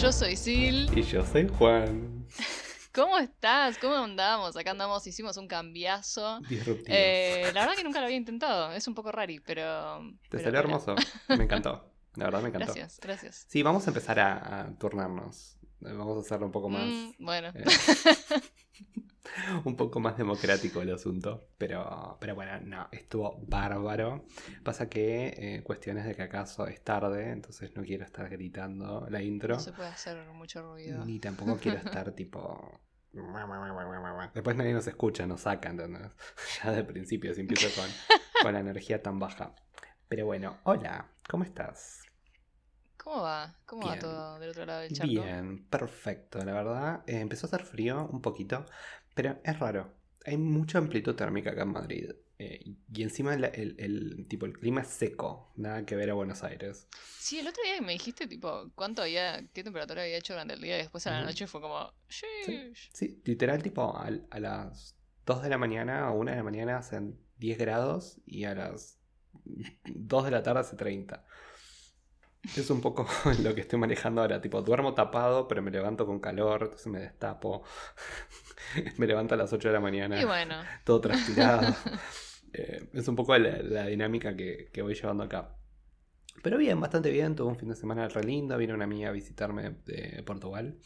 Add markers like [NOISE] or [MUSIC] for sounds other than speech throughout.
Yo soy Sil. Y yo soy Juan. [LAUGHS] ¿Cómo estás? ¿Cómo andamos? Acá andamos, hicimos un cambiazo. Disruptivo. Eh, la verdad que nunca lo había intentado, es un poco rari, pero... Te pero salió hermoso. Me encantó. La verdad me encantó. Gracias, gracias. Sí, vamos a empezar a, a turnarnos. Vamos a hacerlo un poco más. Mm, bueno, eh, [LAUGHS] [LAUGHS] un poco más democrático el asunto. Pero, pero bueno, no, estuvo bárbaro. Pasa que eh, cuestiones de que acaso es tarde, entonces no quiero estar gritando la intro. no se puede hacer mucho ruido. Ni tampoco quiero [LAUGHS] estar tipo. Después nadie nos escucha, nos saca, ¿entendés? [LAUGHS] Ya de principio, si empiezo con, con la energía tan baja. Pero bueno, hola, ¿cómo estás? ¿Cómo va? ¿Cómo va todo del otro lado del charco? Bien, perfecto, la verdad. eh, empezó a hacer frío un poquito, pero es raro. Hay mucha amplitud térmica acá en Madrid. eh, y encima el, el- el- tipo, el clima es seco, nada que ver a Buenos Aires. Sí, el otro día que me dijiste, tipo, cuánto había, qué temperatura había hecho durante el día y después a la noche fue como. Sí, literal, tipo, al- a, las 2 de la mañana o 1 de la mañana hacen 10 grados y a las 2 de la tarde hace 30. Es un poco [LAUGHS] lo que estoy manejando ahora, tipo, duermo tapado, pero me levanto con calor, entonces me destapo. [LAUGHS] me levanto a las 8 de la mañana, Y bueno, todo [LAUGHS] transpirado. Eh, es un poco la, la dinámica que, que voy llevando acá. Pero bien, bastante bien. Tuve un fin de semana re lindo. Vino una amiga a visitarme de Portugal.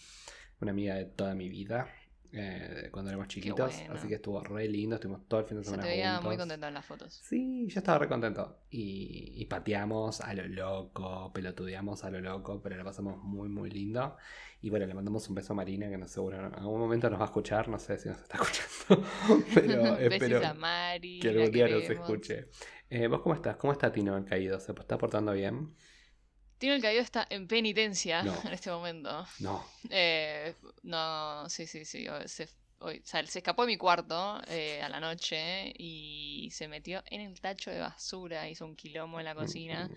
Una amiga de toda mi vida. Eh, cuando éramos chiquitos. bueno. Así que estuvo re lindo. Estuvimos todo el fin de se semana te veía juntos. muy contento en las fotos. Sí, yo estaba re contento. Y, y pateamos a lo loco, pelotudeamos a lo loco, pero la pasamos muy, muy lindo. Y bueno, le mandamos un beso a Marina, que no seguro en algún momento nos va a escuchar, no sé si nos está [LAUGHS] escuchando, pero [LAUGHS] espero a Mari. que algún día nos escuche. Eh, ¿Vos cómo estás? ¿Cómo está Tino el caído? ¿Se está portando bien? Tino el Caído está en penitencia No. en este momento. No. Eh, no, sí, sí, sí. Se, hoy- o sea, se escapó de mi cuarto eh, a la noche y se metió en el tacho de basura, hizo un quilombo en la cocina.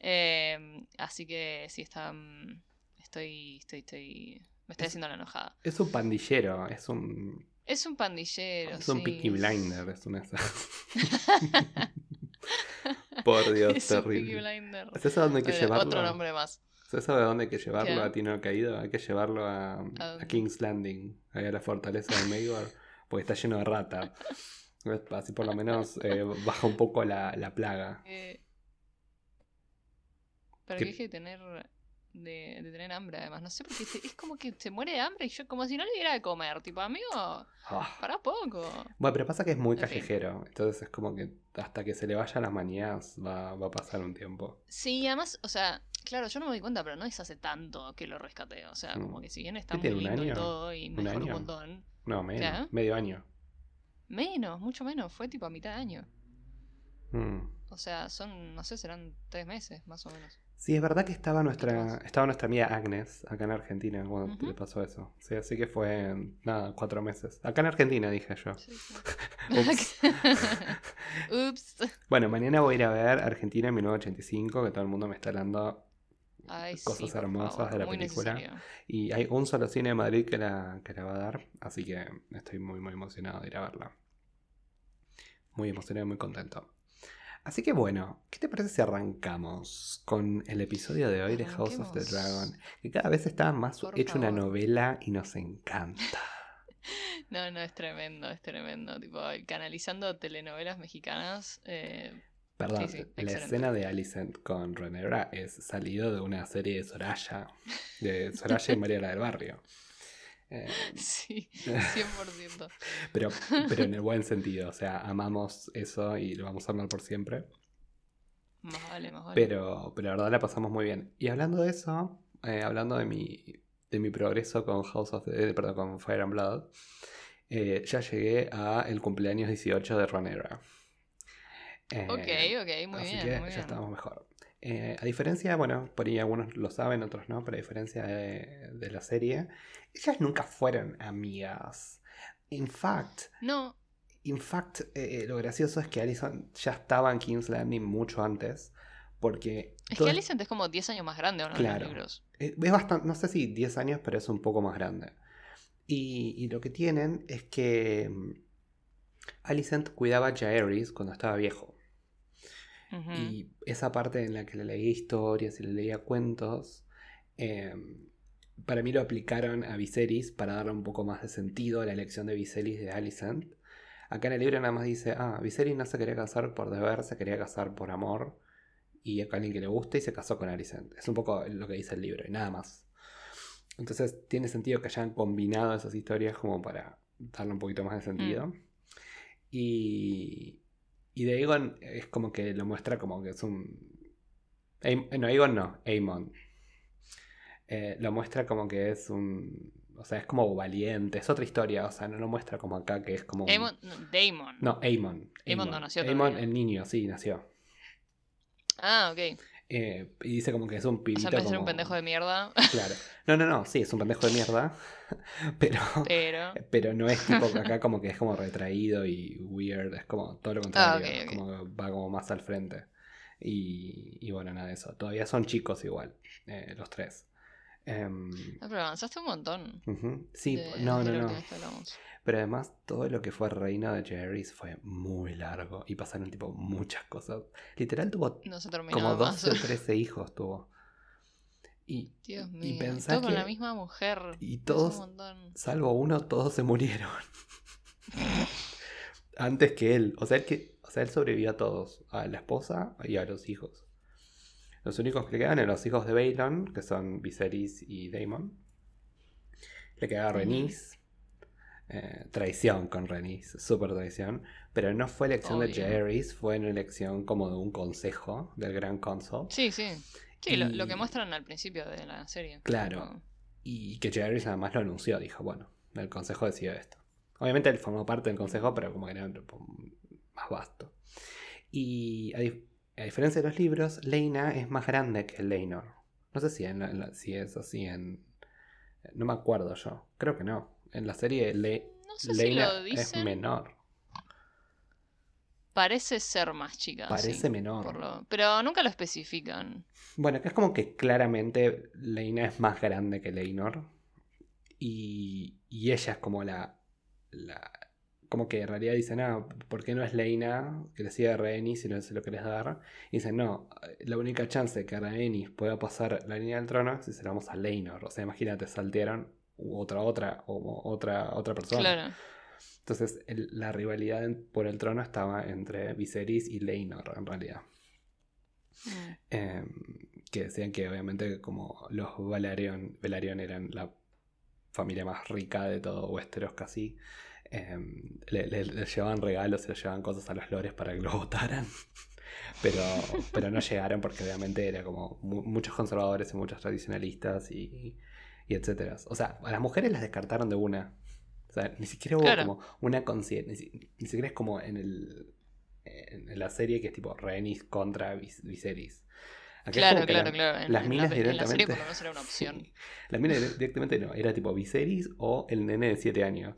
Eh, así que sí, está. mm, Estoy, estoy, estoy. Me estoy Es- haciendo la enojada. Es un pandillero, es un. Es un pandillero. Es un sí. Peaky Blinder, es una. [LAUGHS] Por [LAUGHS] Dios, es terrible. Blinder. ¿Sabes a dónde hay que llevarlo? Otro nombre más. ¿Sabes a dónde hay que llevarlo ¿Qué? a Tino caído? Hay que llevarlo a? King's Landing, ahí a la fortaleza de Mayor, porque está lleno de rata. [LAUGHS] Así por lo menos eh, baja un poco la, la plaga. Eh, ¿Qué? que deje de tener, de, de tener hambre, además. No sé, porque se- es como que se muere de hambre y yo, como si no le diera de comer. Tipo, amigo, Ah. para poco. Bueno, pero pasa que es muy En fin. entonces es como que hasta que se le vayan las manías va, va a pasar un tiempo. Sí, además, o sea, claro, yo no me di cuenta, pero no es hace tanto que lo rescaté. O sea, como que si bien está ¿Qué muy lindo y año? todo y ¿Un mejoró un montón. No, menos, medio año. Menos, mucho menos. Fue tipo a mitad de año. Mm. O sea, son, no sé, serán tres meses más o menos. Sí, es verdad que estaba nuestra, estaba nuestra amiga Agnes acá en Argentina cuando le pasó eso. Sí, así que fue, nada, cuatro meses. Acá en Argentina, dije yo. Sí, sí. [LAUGHS] Ups. [LAUGHS] Ups. Bueno, mañana voy a ir a ver Argentina en 1985, que todo el mundo me está hablando. Ay, Cosas hermosas favor, de la película. necesario. Y hay un solo cine de Madrid que la, que la va a dar, así que estoy muy, muy emocionado de ir a verla. Muy emocionado y muy contento. Así que bueno, ¿qué te parece si arrancamos con el episodio de hoy de House of the. Dragon? Que cada vez está más Por hecho una novela y nos encanta. [LAUGHS] No, no, es tremendo, es tremendo. Tipo, canalizando telenovelas mexicanas. eh, Perdón, Sí, sí, la excelente. escena de Alicent con Renera es salido de una serie de Soraya, de [LAUGHS] Soraya y María la del Barrio. Eh, [LAUGHS] sí, [LAUGHS] 100%. pero, pero en el [LAUGHS] buen sentido, o sea, amamos eso y lo vamos a amar por siempre. Más vale, más vale. Pero, pero la verdad la pasamos muy bien. Y hablando de eso, eh, hablando de mi, de mi progreso con House of the, eh, perdón, con Fire and Blood, eh, ya llegué a el cumpleaños 18 de Ronera. Ok, ok, muy así bien, que muy ya bien. estamos mejor. Eh, a diferencia, bueno, por ahí algunos lo saben, otros no, pero a diferencia de, de la serie, ellas nunca fueron amigas. In fact, No, In fact, eh, eh, lo gracioso es que Alison ya estaba en King's Landing mucho antes. Porque. es todo que Alicent es como 10 años más grande ahora en Claro. los libros. es bastante. No sé si 10 años, pero es un poco más grande. Y, y lo que tienen es que. mm, Alicent cuidaba a Jaehaerys cuando estaba viejo. Y esa parte en la que le leía historias y le leía cuentos, eh, para mí lo aplicaron a Viserys para darle un poco más de sentido a la elección de Viserys de Alicent. Acá en el libro nada más dice, ah, Viserys no se quería casar por deber, se quería casar por amor. Y a alguien que le gusta y se casó con Alicent. Es un poco lo que dice el libro y nada más. Entonces tiene sentido que hayan combinado esas historias como para darle un poquito más de sentido. Y, y de Aegon es como que lo muestra como que es un... No, Aegon no, Aemon. Eh, lo muestra como que es un... O sea, es como valiente, es otra historia, o sea, no lo muestra como acá que es como... un- Aemon- no, Daemon. No, Aemon. Aemon no nació Aemon, el niño, sí, nació. Ah, ok. Eh, y dice como que es un O pibito sea, ser un pendejo de mierda, Claro. No, no, no, sí, es un pendejo de mierda. [LAUGHS] Pero, pero... pero no es tipo que acá como que es como retraído y weird. Es como todo lo contrario. Ah, ok, ok. Como que va como más al frente. Y, y bueno, nada de eso. Todavía son chicos igual, eh, los tres. Em, Ah, pero avanzaste un montón. Sí, de- no, no, no. que. Pero además todo lo que fue reino de Jerry's fue muy largo. Y pasaron tipo muchas cosas. Literal tuvo No como más. 12 o 13 hijos tuvo. Y Dios y pensá todo con que- la misma mujer. y todos- un. Salvo uno, todos se murieron. [LAUGHS] Antes que él. O sea, él que, o sea, él sobrevivió a todos. A la esposa y a los hijos. Los únicos que le quedan eran los hijos de Balon, que son Viserys y Daemon. Le quedaba. Rhaenys. Eh, traición con Rhaenys, súper traición. Pero no fue elección de. Jaehaerys, fue una elección como de un consejo del Gran Council. Sí, sí. Sí, lo, que muestran al principio de la serie. Claro. Y que Jaehaerys nada más lo anunció, dijo, bueno, el consejo decidió esto. Obviamente él formó parte del consejo, pero como que era más vasto. Y a, dif- a diferencia de los libros, Leina es más grande que Leinor. No sé si, en en si es así en... No me acuerdo yo. Creo que no. En la serie Le- No sé Leina es menor. Parece ser más chica. Parece sí, menor. lo- Pero nunca lo especifican. Bueno, que es como que claramente Leina es más grande que Leinor. Y, y ella es como la, la- Como que en realidad dicen, ah, ¿por qué no es Leina que le sigue a Rhaenys si no se lo querés dar? Y dicen, no, la única chance de que Rhaenys pueda pasar la línea del trono es si se la damos a Leinor. O sea, imagínate, saltearon otra, otra, o otra, otra persona. Claro. Entonces, el- la rivalidad por el trono estaba entre Viserys y Leinor, en realidad. Mm. Eh, que decían que obviamente como los Velaryon, Velaryon eran la familia más rica de todo Westeros casi, eh, le, le- le llevaban regalos y le llevaban cosas a los lores para que lo [LAUGHS] votaran. Pero, pero no llegaron porque obviamente era como mu- muchos conservadores y muchos tradicionalistas y, y etcétera. O sea, a las mujeres las descartaron de una. O sea, ni siquiera hubo Claro. como una consi- ni, si- ni siquiera es como en el en la serie que es tipo Rhaenys contra Vis- Viserys. Acá Claro, claro, la- claro. En, las en minas en la serie directamente- por lo menos era una [LAUGHS] opción. Sí. La mina dire- directamente no, era tipo Viserys o el nene de 7 años.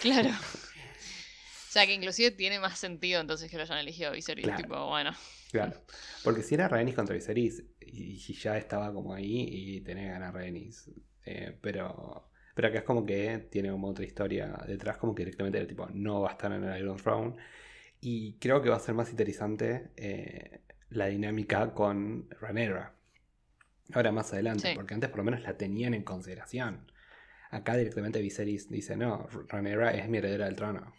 Claro. O sea que inclusive tiene más sentido entonces que lo hayan elegido a Viserys. Claro. Tipo, bueno. Claro. Porque si era Rhaenys contra Viserys y, y ya estaba como ahí y tenía que ganar Rhaenys. Eh, pero, pero acá es como que tiene como otra historia detrás, como que directamente era tipo no va a estar en el Iron Throne. Y creo que va a ser más interesante eh, la dinámica con Rhaenyra. Ahora más adelante, Sí. porque antes por lo menos la tenían en consideración. Acá directamente Viserys dice, no, Rhaenyra es mi heredera del trono.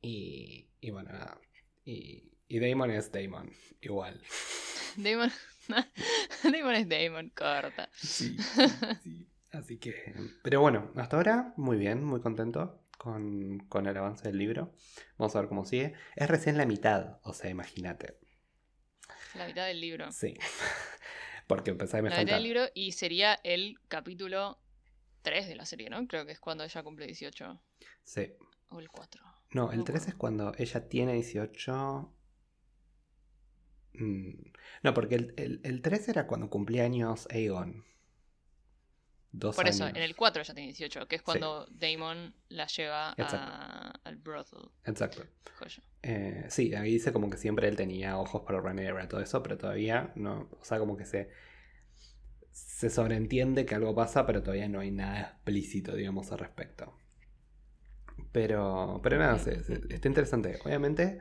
Y, y bueno, nada. Y, y Daemon es Daemon, igual. [LAUGHS] Daemon. [LAUGHS] Daemon es Daemon, corta. Sí, [LAUGHS] sí, sí. Así que, pero bueno, hasta ahora muy bien, muy contento con, con el avance del libro. Vamos a ver cómo sigue. Es recién la mitad, o sea, imagínate. La mitad del libro. Sí. Porque pensaba que me La mitad del libro y sería el capítulo 3 de la serie, ¿no? Creo que es cuando ella cumple 18. Sí. O el 4. No, el No 3 es cuando ella tiene 18. Mm, No, porque el, el, el 3 era cuando cumplía años Aegon. Dos Por eso, años. en el 4 ya tiene 18, que es cuando Damon la lleva a- al brothel. Exacto. Eh, sí, ahí dice como que siempre él tenía ojos para Rhaenyra y todo eso, pero todavía no. O sea, como que se. Se sobreentiende que algo pasa, pero todavía no hay nada explícito, digamos, al respecto. Pero. Pero nada, está interesante. Obviamente,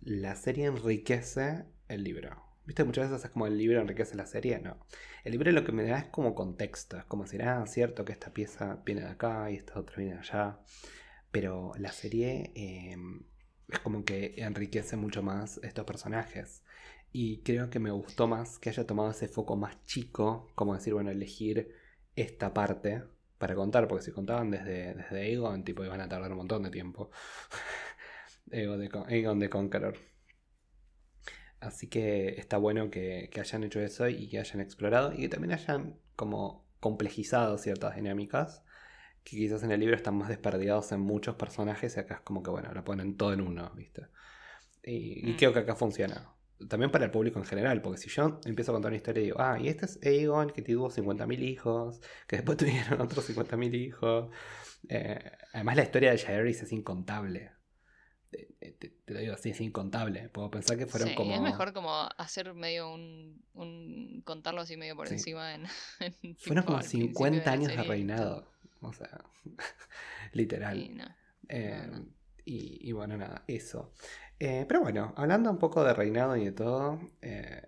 la serie enriquece el libro. ¿Viste? Muchas veces es como el libro enriquece la serie. No. El libro lo que me da es como contexto. Es como decir, ah, cierto que esta pieza viene de acá y esta otra viene de allá. Pero la serie em, es como que enriquece mucho más estos personajes. Y creo que me gustó más que haya tomado ese foco más chico, como decir, bueno, elegir esta parte para contar, porque si contaban desde, desde Aegon, tipo, iban a tardar un montón de tiempo. [LAUGHS] Aegon de, de Conqueror. Así que está bueno que, hayan hecho eso y que hayan explorado y que también hayan como complejizado ciertas dinámicas que quizás en el libro están más desperdiados en muchos personajes y acá es como que bueno, lo ponen todo en uno, ¿viste? Y, y mm. creo que acá funciona. También para el público en general, porque si yo empiezo a contar una historia y digo, ah, y este es Aegon que tuvo 50.000 hijos, que después [LAUGHS] tuvieron otros 50.000 hijos. Eh, además la historia de Jaehaerys es incontable te, lo digo así, es incontable. Puedo pensar que fueron como. Es mejor como hacer medio un. contarlo así medio por encima [LAUGHS] en. fueron como 50 años de, reinado. O sea, [LAUGHS] literal. Eh, y, bueno, nada, eso. Eh, pero bueno, hablando un poco de reinado y de todo, eh,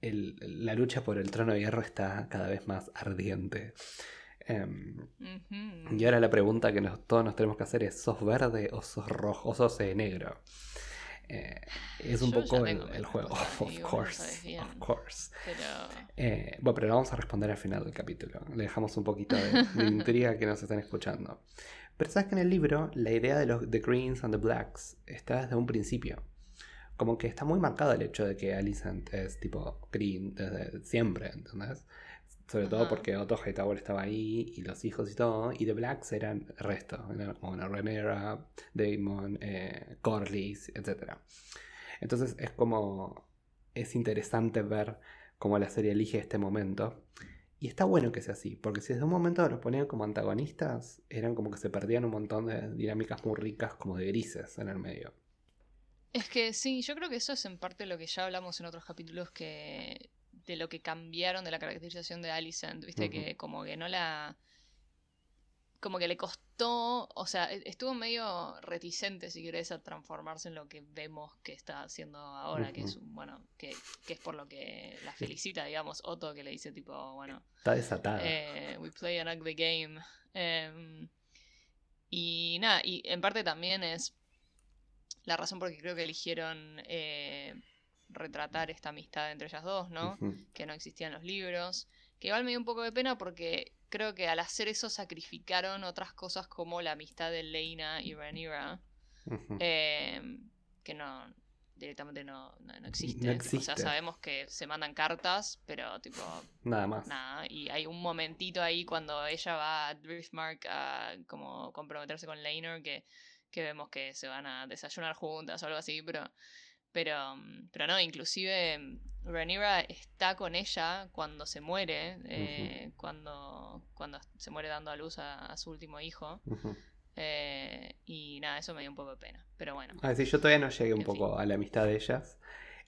la lucha por el trono de hierro está cada vez más ardiente. Em, y ahora la pregunta que todos nos tenemos que hacer es, ¿sos verde o sos rojo o sos eh, negro? Eh, es un poco el, juego, of course. Of course. Eh, bueno, pero lo vamos a responder al final del capítulo. Le dejamos un poquito de, [LAUGHS] intriga que nos están escuchando. Pero sabes que en el libro la idea de los The Greens and the Blacks está desde un principio. Como que está muy marcado el hecho de que Alicent es tipo green desde siempre, ¿entendés? Sobre todo porque Otto Hightower estaba ahí y los hijos y todo. Y The Blacks eran el resto. como Renera, Damon, eh, Corlys, etc. Entonces es como. Es interesante ver cómo la serie elige este momento. Y está bueno que sea así, porque si desde un momento los ponían como antagonistas, eran como que se perdían un montón de dinámicas muy ricas, como de grises en el medio. Es que sí, yo creo que eso es en parte lo que ya hablamos en otros capítulos que de lo que cambiaron de la caracterización de Alicent, viste, que como que no la... Como que le costó, o sea, e-, estuvo medio reticente, si querés, a transformarse en lo que vemos que está haciendo ahora, que es, bueno, que, es por lo que la felicita, digamos, Otto, que le dice tipo, bueno... Está desatada. Eh, we play an ugly game. Em, y nada, y en parte también es la razón por la que creo que eligieron... Eh, retratar esta amistad entre ellas dos, ¿no? Que no existían los libros. Que igual me dio un poco de pena porque creo que al hacer eso sacrificaron otras cosas como la amistad de Leina y Rhaenyra. Eh, que no directamente no, no, existe. o sea, sabemos que se mandan cartas, pero tipo... Nada más. Nada. Y hay un momentito ahí cuando ella va a Driftmark a como comprometerse con Lainor que, que vemos que se van a desayunar juntas o algo así, pero pero, mm, pero no, inclusive Rhaenyra está con ella cuando se muere, eh, cuando, cuando se muere dando a luz a, su último hijo. Eh, y nada, eso me dio un poco de pena. Pero bueno. A ver, yo todavía no llegué un poco a la amistad de ellas.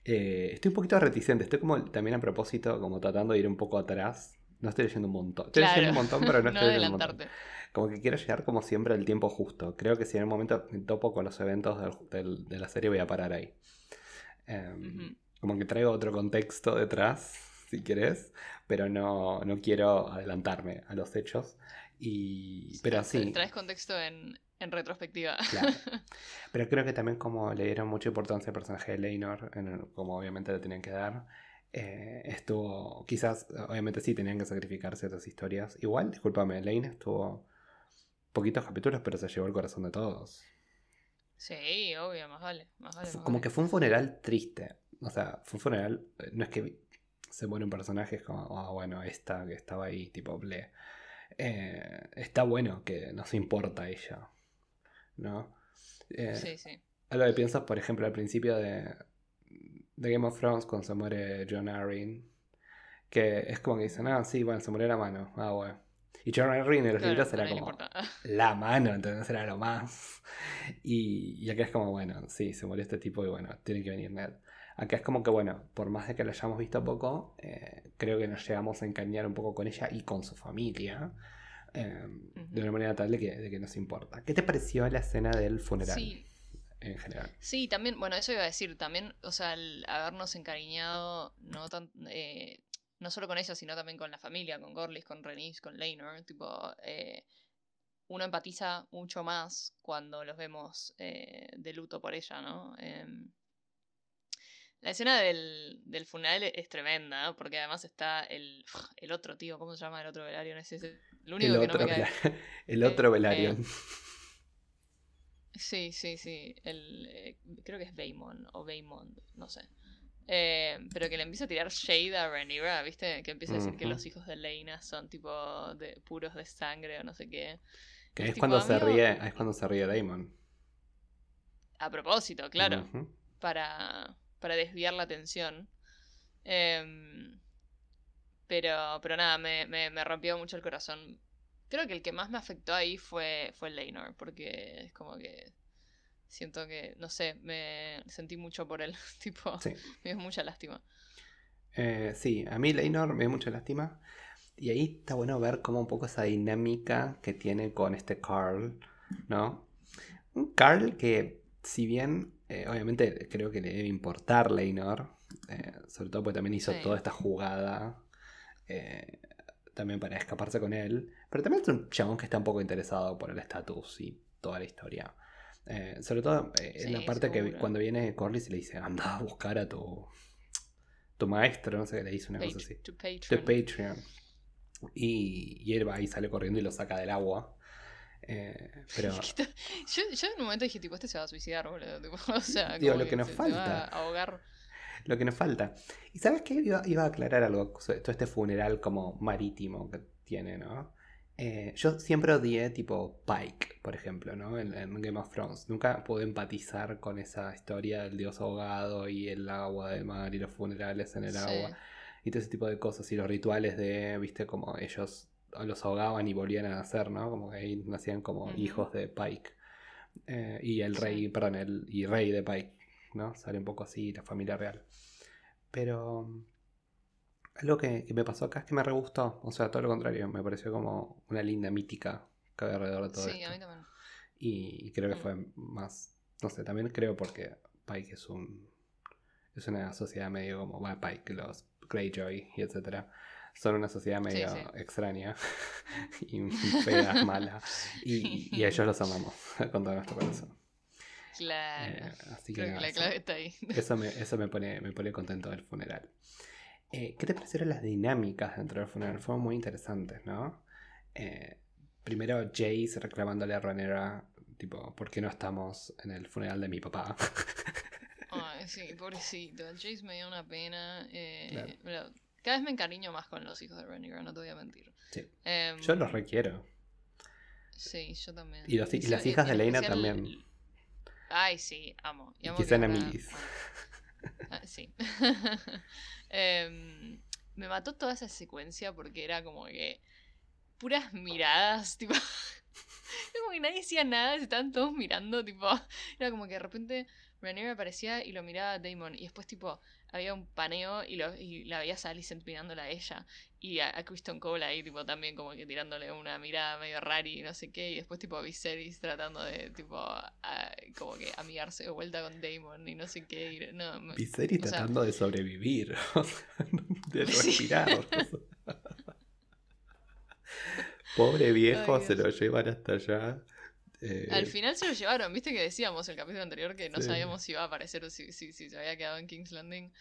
Eh, estoy un poquito reticente, estoy como también a propósito, como tratando de ir un poco atrás. No estoy leyendo un montón. Estoy leyendo un montón, pero no, [LAUGHS] estoy leyendo un montón. Como que quiero llegar como siempre al tiempo justo. Creo que si en un momento me topo con los eventos de la serie voy a parar ahí. Em, como que traigo otro contexto detrás, si querés, pero no, no quiero adelantarme a los hechos. Y, pero sí. Traes contexto en, en retrospectiva. Claro. [LAUGHS] Pero creo que también como le dieron mucha importancia al personaje de Leinor, como obviamente le tenían que dar, eh, estuvo, quizás, obviamente sí tenían que sacrificar ciertas historias. Igual, discúlpame, Lane estuvo poquitos capítulos, pero se llevó el corazón de todos. Sí, obvio, más vale. como que fue un funeral triste. O sea, fue un funeral. Eh, no es que se mueren personajes como, ah, bueno, esta que estaba ahí, tipo, ble. Eh, está bueno que nos importa ella. ¿No? Eh, sí, sí. Algo que piensas, por ejemplo, al principio de, de Game of Thrones, cuando se muere John Arryn. Que es como que dicen, ah, sí, bueno, se murió la mano. Ah, bueno. Y John Henry en los libros era como [LAUGHS] la mano, entonces era lo más. [LAUGHS] Y, y, acá es como, bueno, sí, se murió este tipo y bueno, tiene que venir Ned. Acá es como que, bueno, por más de que lo hayamos visto poco, eh, creo que nos llegamos a encañar un poco con ella y con su familia. Em, de una manera tal de que, de que nos importa. ¿Qué te pareció la escena del funeral? Sí. en general. Sí, también, bueno, eso iba a decir, también, o sea, el habernos encariñado no tan, eh, no solo con ella, sino también con la familia, con Gorlis, con Renis, con Leinor, tipo, eh, uno empatiza mucho más cuando los vemos eh, de luto por ella, ¿no? Em, la escena del, del funeral es tremenda, ¿no? porque además está el, [SIGHS] el otro tío, ¿cómo se llama el otro velario? No sé, el único el que otro, no me cae. [LAUGHS] el otro Eh, velario. eh, [LAUGHS] Sí, sí, sí. El, eh, creo que es Baymon o Baymond, no sé. Eh, pero que le empieza a tirar shade a Rhaenyra, ¿viste? Que empieza a decir que los hijos de Lena son tipo de puros de sangre o no sé qué. que es es tipo, cuando se ríe, es cuando se ríe Damon. A propósito, claro. Para, para desviar la atención. Em, pero, pero nada, me, me, me rompió mucho el corazón. Creo que el que más me afectó ahí fue, fue Leinor, porque es como que siento que, no sé, me sentí mucho por él. [LAUGHS] tipo, Sí. me dio mucha lástima. Eh, sí, a mí Leinor me dio mucha lástima. Y ahí está bueno ver como un poco esa dinámica que tiene con este Carl, ¿no? Un Carl que, si bien, eh, obviamente creo que le debe importar Leinor, eh, sobre todo porque también hizo Sí. toda esta jugada eh, también para escaparse con él, pero también es un chabón que está un poco interesado por el estatus y toda la historia. Eh, sobre todo en la parte que cuando viene Corlys y le dice, anda a buscar a tu, tu maestro, no sé qué le dice una cosa así. The Patreon. Patreon. Y, y él va y sale corriendo y lo saca del agua. Eh, [LAUGHS] pero yo, yo en un momento dije, tipo, este se va a suicidar, boludo. [LAUGHS] tipo, o sea, Digo, lo que nos se- se falta. va a ahogar. lo que nos falta. ¿Y sabes qué? Iba, iba a aclarar algo todo este funeral como marítimo que tiene, ¿no? Eh, yo siempre odié tipo Pike, por ejemplo, ¿no? En, en Game of Thrones. Nunca pude empatizar con esa historia del dios ahogado y el agua de mar y los funerales en el Sí. agua. y todo ese tipo de cosas y los rituales de, viste, como ellos los ahogaban y volvían a nacer, ¿no? Como que ahí nacían como hijos de Pike. Eh, y el Sí. rey, perdón, el y rey de Pike, ¿no? Sale un poco así la familia real. Pero mm, algo que, que me pasó acá es que me re gustó, o sea, todo lo contrario, me pareció como una linda mítica que había alrededor de todo Sí, esto. a mí también. Y, y creo que Mm. fue más, no sé, también creo porque Pike es un es una sociedad medio como bueno, Pike, los Greyjoy y etcétera. Son una sociedad medio sí. extraña [LAUGHS] y fea, mala. Y, y a ellos los amamos [LAUGHS] con todo nuestro corazón. Claro. Eh, así que Creo que nada, la clave está ahí. [LAUGHS] eso me, eso me pone, me pone contento del funeral. Eh, ¿Qué te parecieron las dinámicas dentro del funeral? Fueron muy interesantes, ¿no? Eh, primero Jace reclamándole a Rhaenyra, tipo, ¿por qué no estamos en el funeral de mi papá? Ay, sí, pobrecito. Jace me dio una pena. eh, Claro. pero cada vez me encariño más con los hijos de Rhaenyra, no te voy a mentir. Sí. Em, Yo los requiero. Sí, yo también. Y los- y las hijas de especial- también. Ay, sí, amo. Y amo que sean ahora- amiguis. Ah, sí. [LAUGHS] Em, me mató toda esa secuencia porque era como que puras miradas, [LAUGHS] tipo. como que nadie decía nada, se estaban todos mirando, tipo. Era como que de repente Rhaenyra aparecía y lo miraba a Damon. Y después, tipo, había un paneo y, lo, y la veías a Alicent mirándola a ella. Y a, a Kristen Cole ahí, tipo, también como que tirándole una mirada medio rara y no sé qué. Y después, tipo, Viserys tratando de, tipo, a- como que amigarse de vuelta con Damon y no sé qué. y no, Viserys sea- tratando de sobrevivir, [LAUGHS] de [LAUGHS] respirar. [LAUGHS] Pobre viejo, Ay, se lo llevan hasta allá. Eh, Al final se lo llevaron, viste que decíamos el capítulo anterior que no Sí. sabíamos si iba a aparecer o si, si, si se había quedado en King's Landing.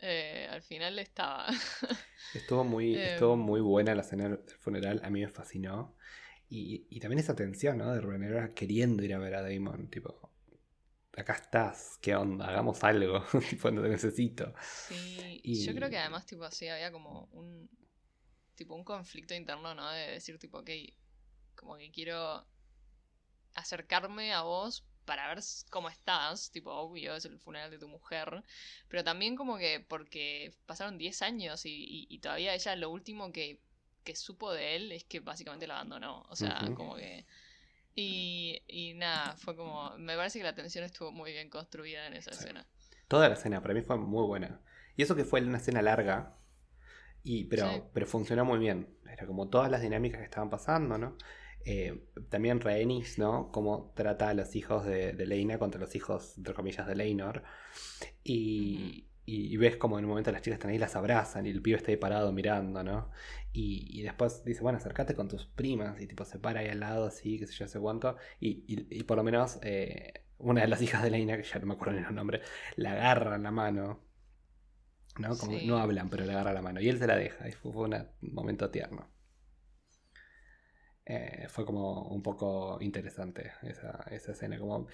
Eh, al final estaba. [LAUGHS] Estuvo muy, Em. estuvo muy buena la escena del funeral, a mí me fascinó. Y, y también esa tensión, ¿no? De Rhaenyra queriendo ir a ver a Damon, tipo, acá estás, ¿qué onda? Hagamos algo, [LAUGHS] tipo, no te necesito. Sí, Y- yo creo que además, tipo, así había como un. Tipo, un conflicto interno, ¿no? De decir, tipo, ok, como que quiero acercarme a vos para ver cómo estás, tipo, obvio, es el funeral de tu mujer, pero también como que porque pasaron 10 años y, y- y todavía ella lo último que, que supo de él es que básicamente la abandonó, o sea, como que... Y, y nada, fue como... Me parece que la tensión estuvo muy bien construida en esa Sí. escena. Toda la escena para mí fue muy buena. Y eso que fue una escena larga, y, pero, Sí. pero funcionó muy bien. Era como todas las dinámicas que estaban pasando, ¿no? Eh, también Rhaenys, ¿no? Cómo trata a los hijos de, de Leina contra los hijos, entre comillas, de Leinor. Y, y, ves como en un momento las chicas están ahí, las abrazan y el pibe está ahí parado mirando, ¿no? Y, después dice, bueno, acércate con tus primas y tipo se para ahí al lado así, que sé yo, sé cuánto. Y, por lo menos eh, una de las hijas de Leina, que ya no me acuerdo ni el nombre, la agarra en la mano. ¿no? Como no hablan, pero le agarra la mano. Y él se la deja. Y fue, un momento tierno. Eh, fue como un poco interesante esa, escena. Como,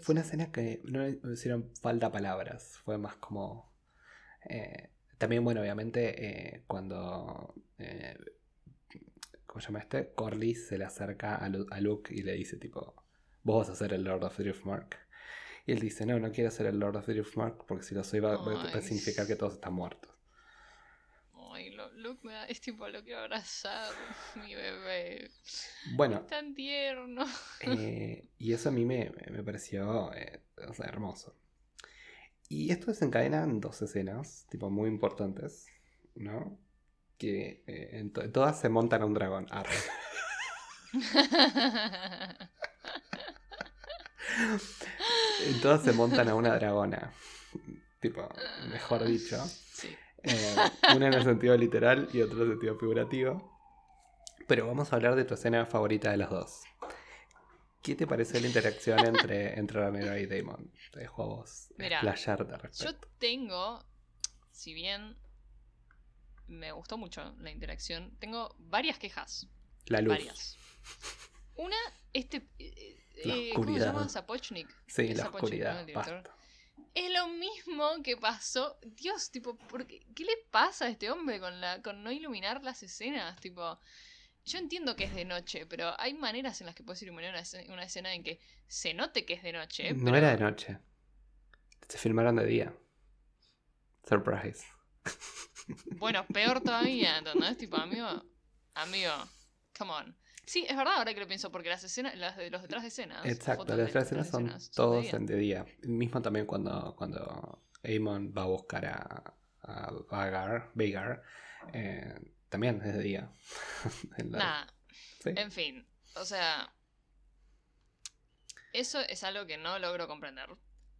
fue una escena que no le hicieron falta palabras. Fue más como. Eh, también, bueno, obviamente, eh, cuando. ¿Cómo se llama este? Corlys se le acerca a, a, Luke y le dice, tipo, vos vas a ser el Lord of Driftmark. Y él dice, no, no quiero ser el Lord of Driftmark porque si lo soy va, a significar que todos están muertos. Luke me da, es tipo, lo quiero abrazar, [LAUGHS] mi bebé. Bueno. Es tan tierno. Eh, y eso a mí me, me pareció eh, hermoso. Y esto desencadena dos escenas, tipo, muy importantes, ¿no? Que eh, en todas se montan a un dragón. Y [LAUGHS] todos se montan a una dragona. Tipo, mejor dicho. Eh, una en el sentido literal y otra en el sentido figurativo. Pero vamos a hablar de tu escena favorita de los dos. ¿Qué te pareció la interacción entre, [LAUGHS] entre Ramiro y Damon? Te dejo a vos Mira, Yo tengo, si bien me gustó mucho la interacción, tengo varias quejas. La luz. Varias. Una, este, eh, la eh, ¿Cómo se llama? Zapochnik. Sí, la oscuridad. Es lo mismo que pasó. Dios, tipo, qué, ¿qué le pasa a este hombre con, la, con no iluminar las escenas? Tipo, yo entiendo que es de noche, pero hay maneras en las que puedes iluminar una escena, en que se note que es de noche. No era de noche. Se filmaron de día. Surprise. [LAUGHS] Bueno, peor todavía, ¿entendés? Tipo, amigo, amigo, come on. Sí, es verdad ahora que lo pienso, porque las escenas, las de los detrás de escenas. Exacto, las detrás de escenas son todos en de día. Mismo también cuando, cuando Amon va a buscar a, a Vagar, Vagar eh, también es de día. [LAUGHS] Nada. En fin, o sea. Eso es algo que no logro comprender.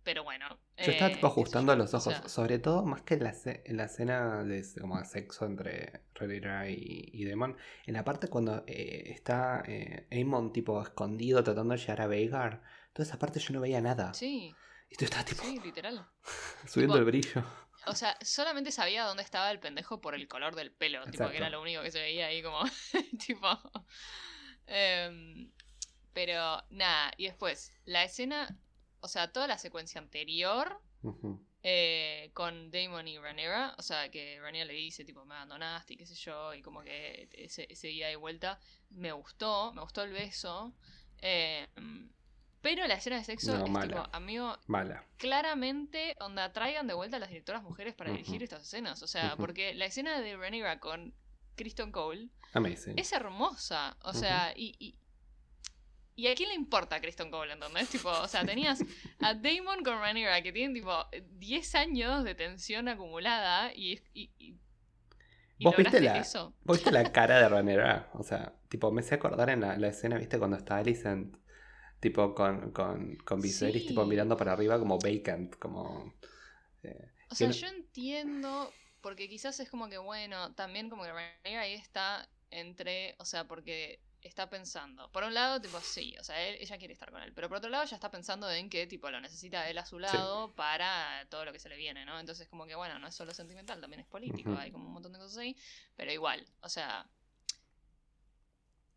Pero bueno. Yo estaba tipo eh, ajustando los ojos. sobre todo, más que en la, en la escena de como sexo entre Redira y, y, Demon. En la parte cuando eh, está eh, Amon tipo escondido tratando de llegar a Veigar. Toda esa parte yo no veía nada. Sí. Y tú estabas tipo. Sí, literal. [LAUGHS] subiendo el brillo. O sea, solamente sabía dónde estaba el pendejo por el color del pelo. Tipo, que era lo único que se veía ahí como. [LAUGHS] tipo. Em, pero nada. Y después, la escena o sea, toda la secuencia anterior eh, con Damon y Rhaenyra, o sea, que Rhaenyra le dice, tipo, me abandonaste y qué sé yo, y como que ese, ese ida y vuelta, me gustó, me gustó el beso. Eh, pero la escena de sexo es tipo, amigo, mala. claramente, onda, traigan de vuelta a las directoras mujeres para dirigir estas escenas. O sea, porque la escena de Rhaenyra con Kristen Cole es hermosa. O sea, y, ¿Y a quién le importa a Kristen Cole, entonces? Tipo, o sea, tenías a Damon con Rhaenyra que tienen tipo 10 años de tensión acumulada y... y, ¿Vos viste, la, eso? ¿Vos viste la cara de Rhaenyra? O sea, tipo, me sé acordar en la, escena, ¿viste? Cuando está Alicent, tipo, con, con, con Viserys, tipo, mirando para arriba como vacant, como... Eh, o sea, yo entiendo, porque quizás es como que, bueno, también como que Rhaenyra ahí está entre, o sea, porque está pensando. Por un lado, tipo, sí, o sea, ella quiere estar con él. Pero por otro lado, ya está pensando en que, tipo, lo necesita él a su lado para todo lo que se le viene, ¿no? Entonces, como que, bueno, no es solo sentimental, también es político, hay como un montón de cosas ahí. Pero igual, o sea.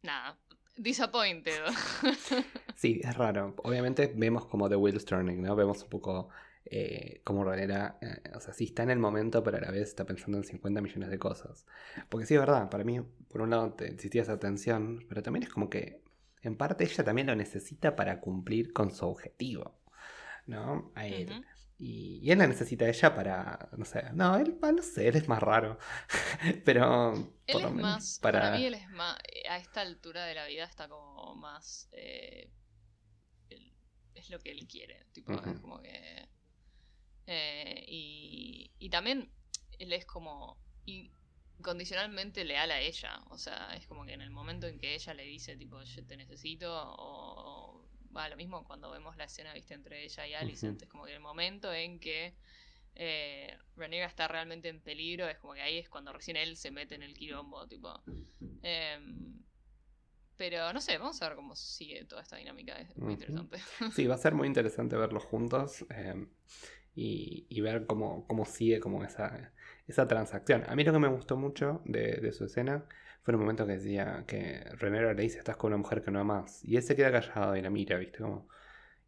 Nada. Disappointed. [LAUGHS] sí, es raro. Obviamente vemos como The Wheels Turning, ¿no? Vemos un poco eh, como Ranera, eh, o sea, sí está en el momento, pero a la vez está pensando en 50 millones de cosas. Porque sí, es verdad, para mí, por un lado, existía esa tensión, pero también es como que, en parte, ella también lo necesita para cumplir con su objetivo, ¿no? A él. y, él la necesita a ella para, no sé, no, él, no sé, él es más raro, [LAUGHS] pero... Él es más, para... mí él es más, eh, a esta altura de la vida está como más... es lo que él quiere, tipo, es como que eh, y, y, también él es como incondicionalmente leal a ella. O sea, es como que en el momento en que ella le dice, tipo, yo te necesito, o. Va, lo mismo cuando vemos la escena, viste, entre ella y Alicent. Es como que el momento en que eh, está realmente en peligro, es como que ahí es cuando recién él se mete en el quilombo, tipo. Em, pero no sé, vamos a ver cómo sigue toda esta dinámica, es muy interesante. Sí, va a ser muy interesante verlos juntos em, y, ver cómo, cómo sigue como esa, esa transacción. A mí lo que me gustó mucho de, su escena fue el momento que decía que Renera le dice, estás con una mujer que no amas. Y él se queda callado y la mira, ¿viste? Como,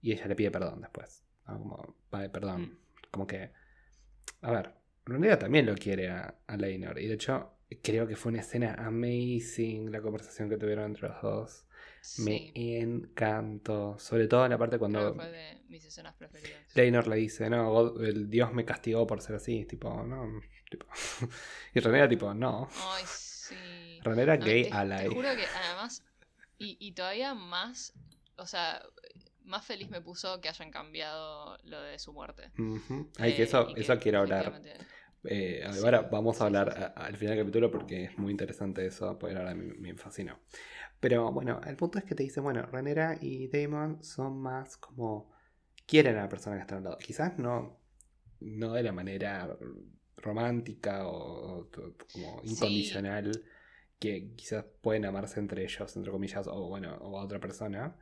y ella le pide perdón después. Como, vale, perdón. Mm. Como que a ver, Renera también lo quiere a, a Leinor. Y de hecho, creo que fue una escena amazing la conversación que tuvieron entre los dos. Me encantó. Sobre todo en la parte cuando. fue de mis escenas preferidas. Leinor le dice, no, el dios me castigó por ser así. Tipo, no. Tipo. [LAUGHS] y Renera, tipo, no. Ay, sí. Renera gay te, ally. Te juro que además. Y, y todavía más. O sea, más feliz me puso que hayan cambiado lo de su muerte. Ay, que eso, eh, eso quiero hablar. Eh, ahora vamos a hablar al final del capítulo porque es muy interesante eso, porque ahora me, fascinó. Pero bueno, el punto es que te dice, bueno, Renera y Damon son más como quieren a la persona que está al lado. Quizás no, no de la manera romántica o, como incondicional que quizás pueden amarse entre ellos, entre comillas, o bueno, o a otra persona.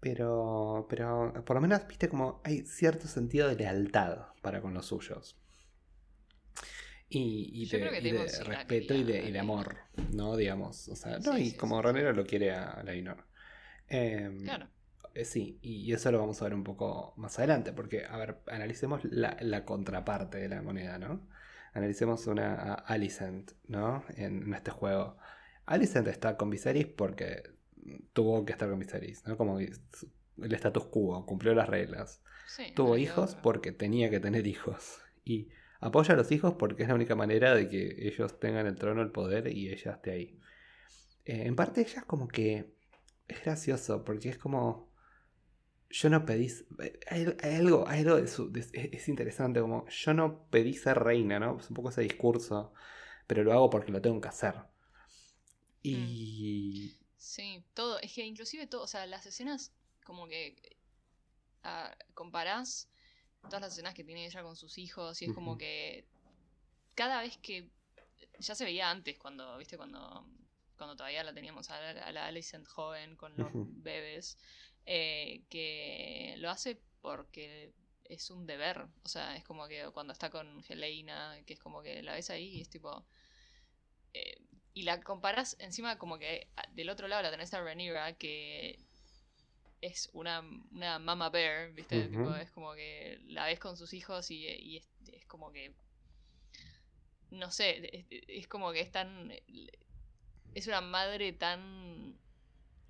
Pero, pero por lo menos, viste, como hay cierto sentido de lealtad para con los suyos. Y, de, respeto y de, amor, ¿no? Digamos. O sea, no, y como Renero lo quiere a Leinor. Em, claro. Eh, sí, y eso lo vamos a ver un poco más adelante, porque, a ver, analicemos la, contraparte de la moneda, ¿no? Analicemos una a Alicent, ¿no? En, en este juego. Alicent está con Viserys porque tuvo que estar con Viserys, ¿no? Como el status quo, cumplió las reglas. tuvo hijos porque tenía que tener hijos. Y apoya a los hijos porque es la única manera de que ellos tengan el trono, el poder y ella esté ahí. Eh, en parte ella es como que es gracioso porque es como yo no pedí hay, algo hay algo de su, es, interesante como yo no pedí ser reina no es un poco ese discurso pero lo hago porque lo tengo que hacer mm. y Sí, todo. Es que inclusive todo, o sea, las escenas como que comparás todas las escenas que tiene ella con sus hijos y es como que cada vez que ya se veía antes cuando, viste, cuando cuando todavía la teníamos a la, a la Alicent joven con los bebés, eh, que lo hace porque es un deber. O sea, es como que cuando está con Helena, que es como que la ves ahí y es tipo. Eh, y la comparas encima como que del otro lado la tenés a Rhaenyra que es una, una mama bear, ¿viste? es como que la ves con sus hijos y, es, como que no sé, es, como que es tan es una madre tan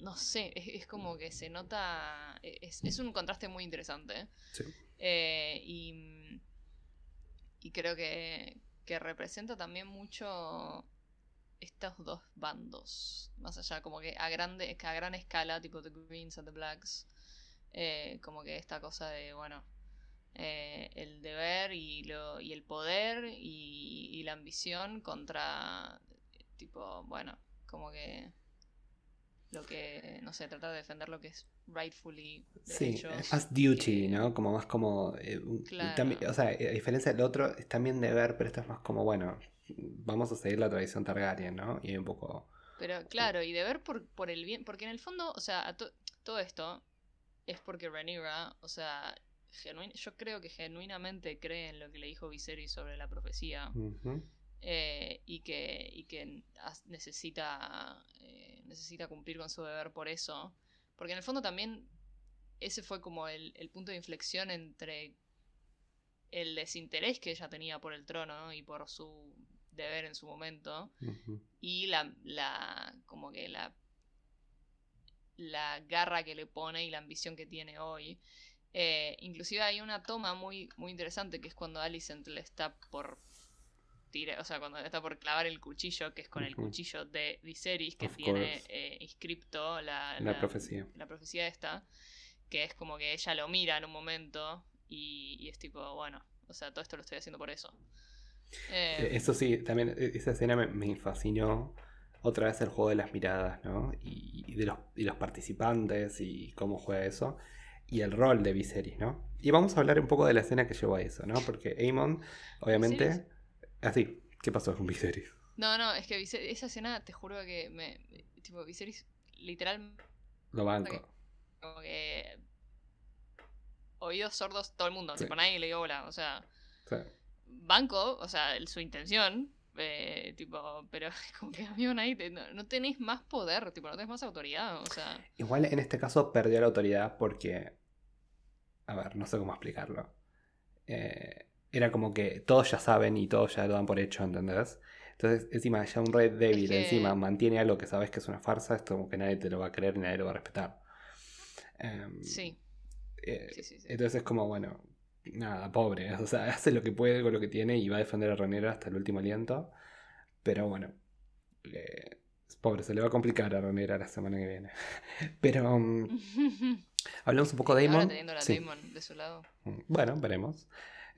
no sé, es, como que se nota es, un contraste muy interesante sí. Eh, y, y creo que, que representa también mucho estos dos bandos, más allá, como que a, grande, a gran escala, tipo The Greens and the Blacks, eh, como que esta cosa de, bueno, eh, el deber y, lo, y el poder y, la ambición contra, tipo, bueno, como que lo que, no sé, tratar de defender lo que es rightfully sí, as duty, ¿no? Como más como... Eh, o sea, a diferencia del otro, es también deber, pero esto es más como, bueno, vamos a seguir la tradición Targaryen, ¿no? Y un poco... Pero claro, y de ver por, por el bien, porque en el fondo, o sea, todo esto es porque Rhaenyra, o sea, yo creo que genuinamente cree en lo que le dijo Viserys sobre la profecía. Eh, y que, y que necesita, eh, necesita cumplir con su deber por eso. Porque en el fondo también ese fue como el, el punto de inflexión entre el desinterés que ella tenía por el trono y por su de ver en su momento. Y la, la, como que la, la garra que le pone y la ambición que tiene hoy. Eh, inclusive hay una toma muy, muy interesante que es cuando Alicent le está por tirar, o sea, cuando está por clavar el cuchillo, que es con el cuchillo de Viserys, que tiene eh, inscripto la, la, profecía. La profecía esta, que es como que ella lo mira en un momento y, y es tipo, bueno, o sea, todo esto lo estoy haciendo por eso. Eh, Eh, Eso sí, también eh, esa escena me, me fascinó. Otra vez el juego de las miradas, ¿no? Y, y de los, y los participantes y cómo juega eso. Y el rol de Viserys, ¿no? Y vamos a hablar un poco de la escena que llevó a eso, ¿no? Porque Aemon, obviamente... ¿Viserys? Así, ¿qué pasó con Viserys? No, no, es que Viser- esa escena, te juro que me. Tipo, Viserys, literal, Lo banco. Como que. Oídos sordos todo el mundo, Sí. tipo, nadie le dio bola. O sea, Sí. banco, o sea, el- su intención, eh, tipo, pero [LAUGHS] como que, amigo, nadie te- no, no tenés más poder, tipo, no tenés más autoridad, o sea. Igual en este caso perdió la autoridad porque. A ver, no sé cómo explicarlo. Eh, era como que todos ya saben y todos ya lo dan por hecho, ¿entendés? Entonces, encima, ya un rey débil que- encima mantiene algo que sabes que es una farsa, es como que nadie te lo va a creer y nadie lo va a respetar. Em, Sí, eh, sí, sí. sí. Entonces es como, bueno, nada, pobre. O sea, [LAUGHS] hace lo que puede con lo que tiene y va a defender a Renera hasta el último aliento. Pero bueno, eh, es pobre, se le va a complicar a Renera la semana que viene. [LAUGHS] Pero um, [LAUGHS] hablamos un poco de Ahora Damon. teniendo a. Damon de su lado. Mm, Bueno, veremos.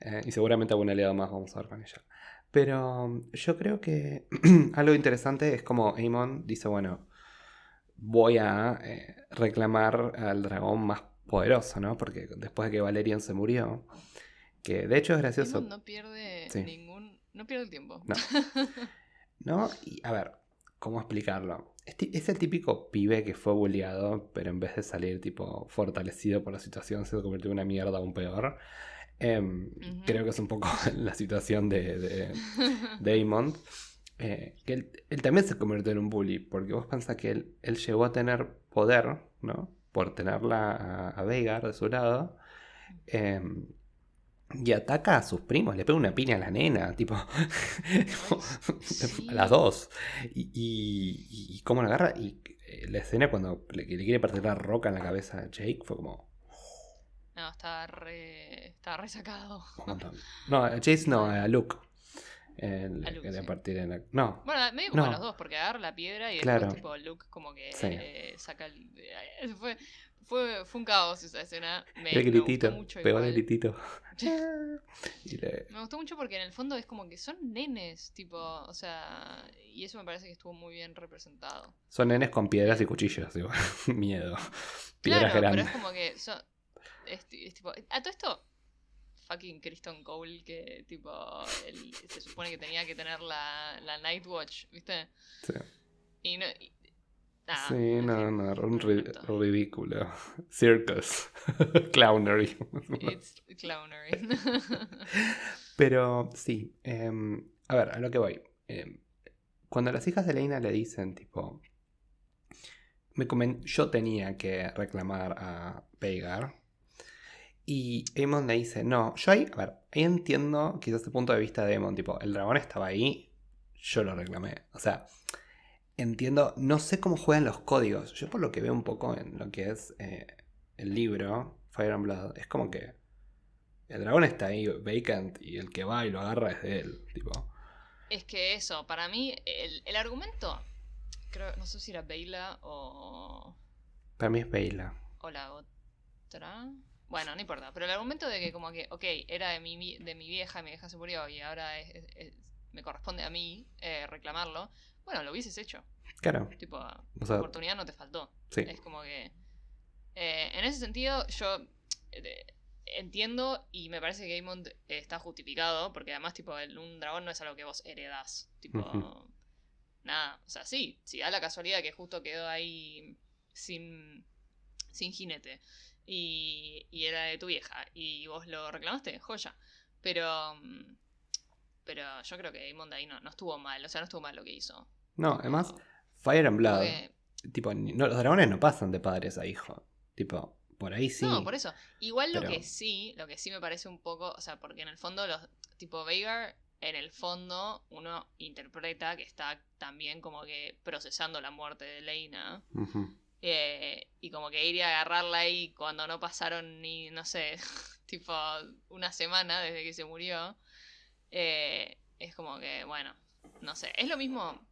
Eh, y seguramente algún aliado más vamos a ver con ella. Pero um, yo creo que [CLEARS THROAT] algo interesante es como Aemon dice, bueno, voy a eh, reclamar al dragón más poderoso, ¿no? Porque después de que Valerian se murió, que de hecho es gracioso, Damon no pierde Sí. ningún. No pierde el tiempo. No. [LAUGHS] ¿no? Y a ver, ¿cómo explicarlo? Es, ti- es el típico pibe que fue bulleado, pero en vez de salir tipo fortalecido por la situación, se convirtió en una mierda aún peor. Em. Creo que es un poco [LAUGHS] la situación de, de. [LAUGHS] Eh, que él, él también se convirtió en un bully, porque vos pensás que él, él llegó a tener poder, ¿no? Por tenerla a, a Veigar de su lado. em, y ataca a sus primos, le pega una piña a la nena, tipo, [LAUGHS] sí. a las dos. Y, y, y cómo la agarra. Y eh, la escena cuando le, le quiere partir la roca en la cabeza a Jake fue como No, está re. Está resacado. un montón. [LAUGHS] No, a Jace no, a Luke. El, A Luke, sí. partir en la- No, Bueno, medio como No. los dos, porque agarra la piedra y Claro. después tipo Luke como que Sí. eh, saca el... eh, fue, fue, fue un caos esa escena. Me, el me gustó mucho pegó el gritito. [LAUGHS] Y le- Me gustó mucho porque en el fondo es como que son nenes, tipo, o sea, y eso me parece que estuvo muy bien representado. Son nenes con piedras y cuchillos, igual. [LAUGHS] Miedo. Piedras claro, grandes. pero es como que son, es, es tipo, a todo esto, fucking Kristen Cole, que tipo, él se supone que tenía que tener la, la Night Watch, ¿viste? Sí. Y no... y- nada, Sí, no, no, un ri- ridículo. [LAUGHS] Circus. [LAUGHS] Clownery. It's clownery. [LAUGHS] Pero sí, em, a ver, a lo que voy. Em, cuando las hijas de Leina le dicen, tipo, me yo tenía que reclamar a Veigar. Y Aemon le dice, no, yo ahí, a ver, ahí entiendo quizás el punto de vista de Aemon, tipo, el dragón estaba ahí, yo lo reclamé. O sea, entiendo, no sé cómo juegan los códigos. Yo por lo que veo un poco en lo que es eh, el libro, Fire and Blood, es como que el dragón está ahí vacant y el que va y lo agarra es de él, tipo. es que eso, para mí, el, el argumento, creo, no sé si era Beyla o, Para mí es Beyla. o la otra. Bueno, no importa, pero el argumento de que como que, ok, era de mi, de mi vieja, mi vieja se murió y ahora es- es- es- me corresponde a mí eh, reclamarlo, bueno, lo hubieses hecho. Claro, Tipo, o sea, oportunidad no te faltó. sí. Es como que. eh, en ese sentido, yo eh, entiendo y me parece que Aemond eh, está justificado, porque además, tipo, el- un dragón no es algo que vos heredás. Tipo. Nada. O sea, sí, si da la casualidad que justo quedó ahí sin. sin jinete. Y, y era de tu vieja. Y vos lo reclamaste, joya. Pero. mm, Pero yo creo que Aemond ahí no, no estuvo mal. O sea, no estuvo mal lo que hizo. No, además, Fire and Blood, tipo, no, los dragones no pasan de padres a hijo. Tipo, por ahí sí. No, por eso. Igual lo que sí, lo que sí me parece un poco, o sea, porque en el fondo los tipo Veigar en el fondo uno interpreta que está también como que procesando la muerte de Leina Ujú. Eh, y como que ir a agarrarla ahí cuando no pasaron ni no sé, [LAUGHS] tipo una semana desde que se murió eh, es como que bueno, no sé, es lo mismo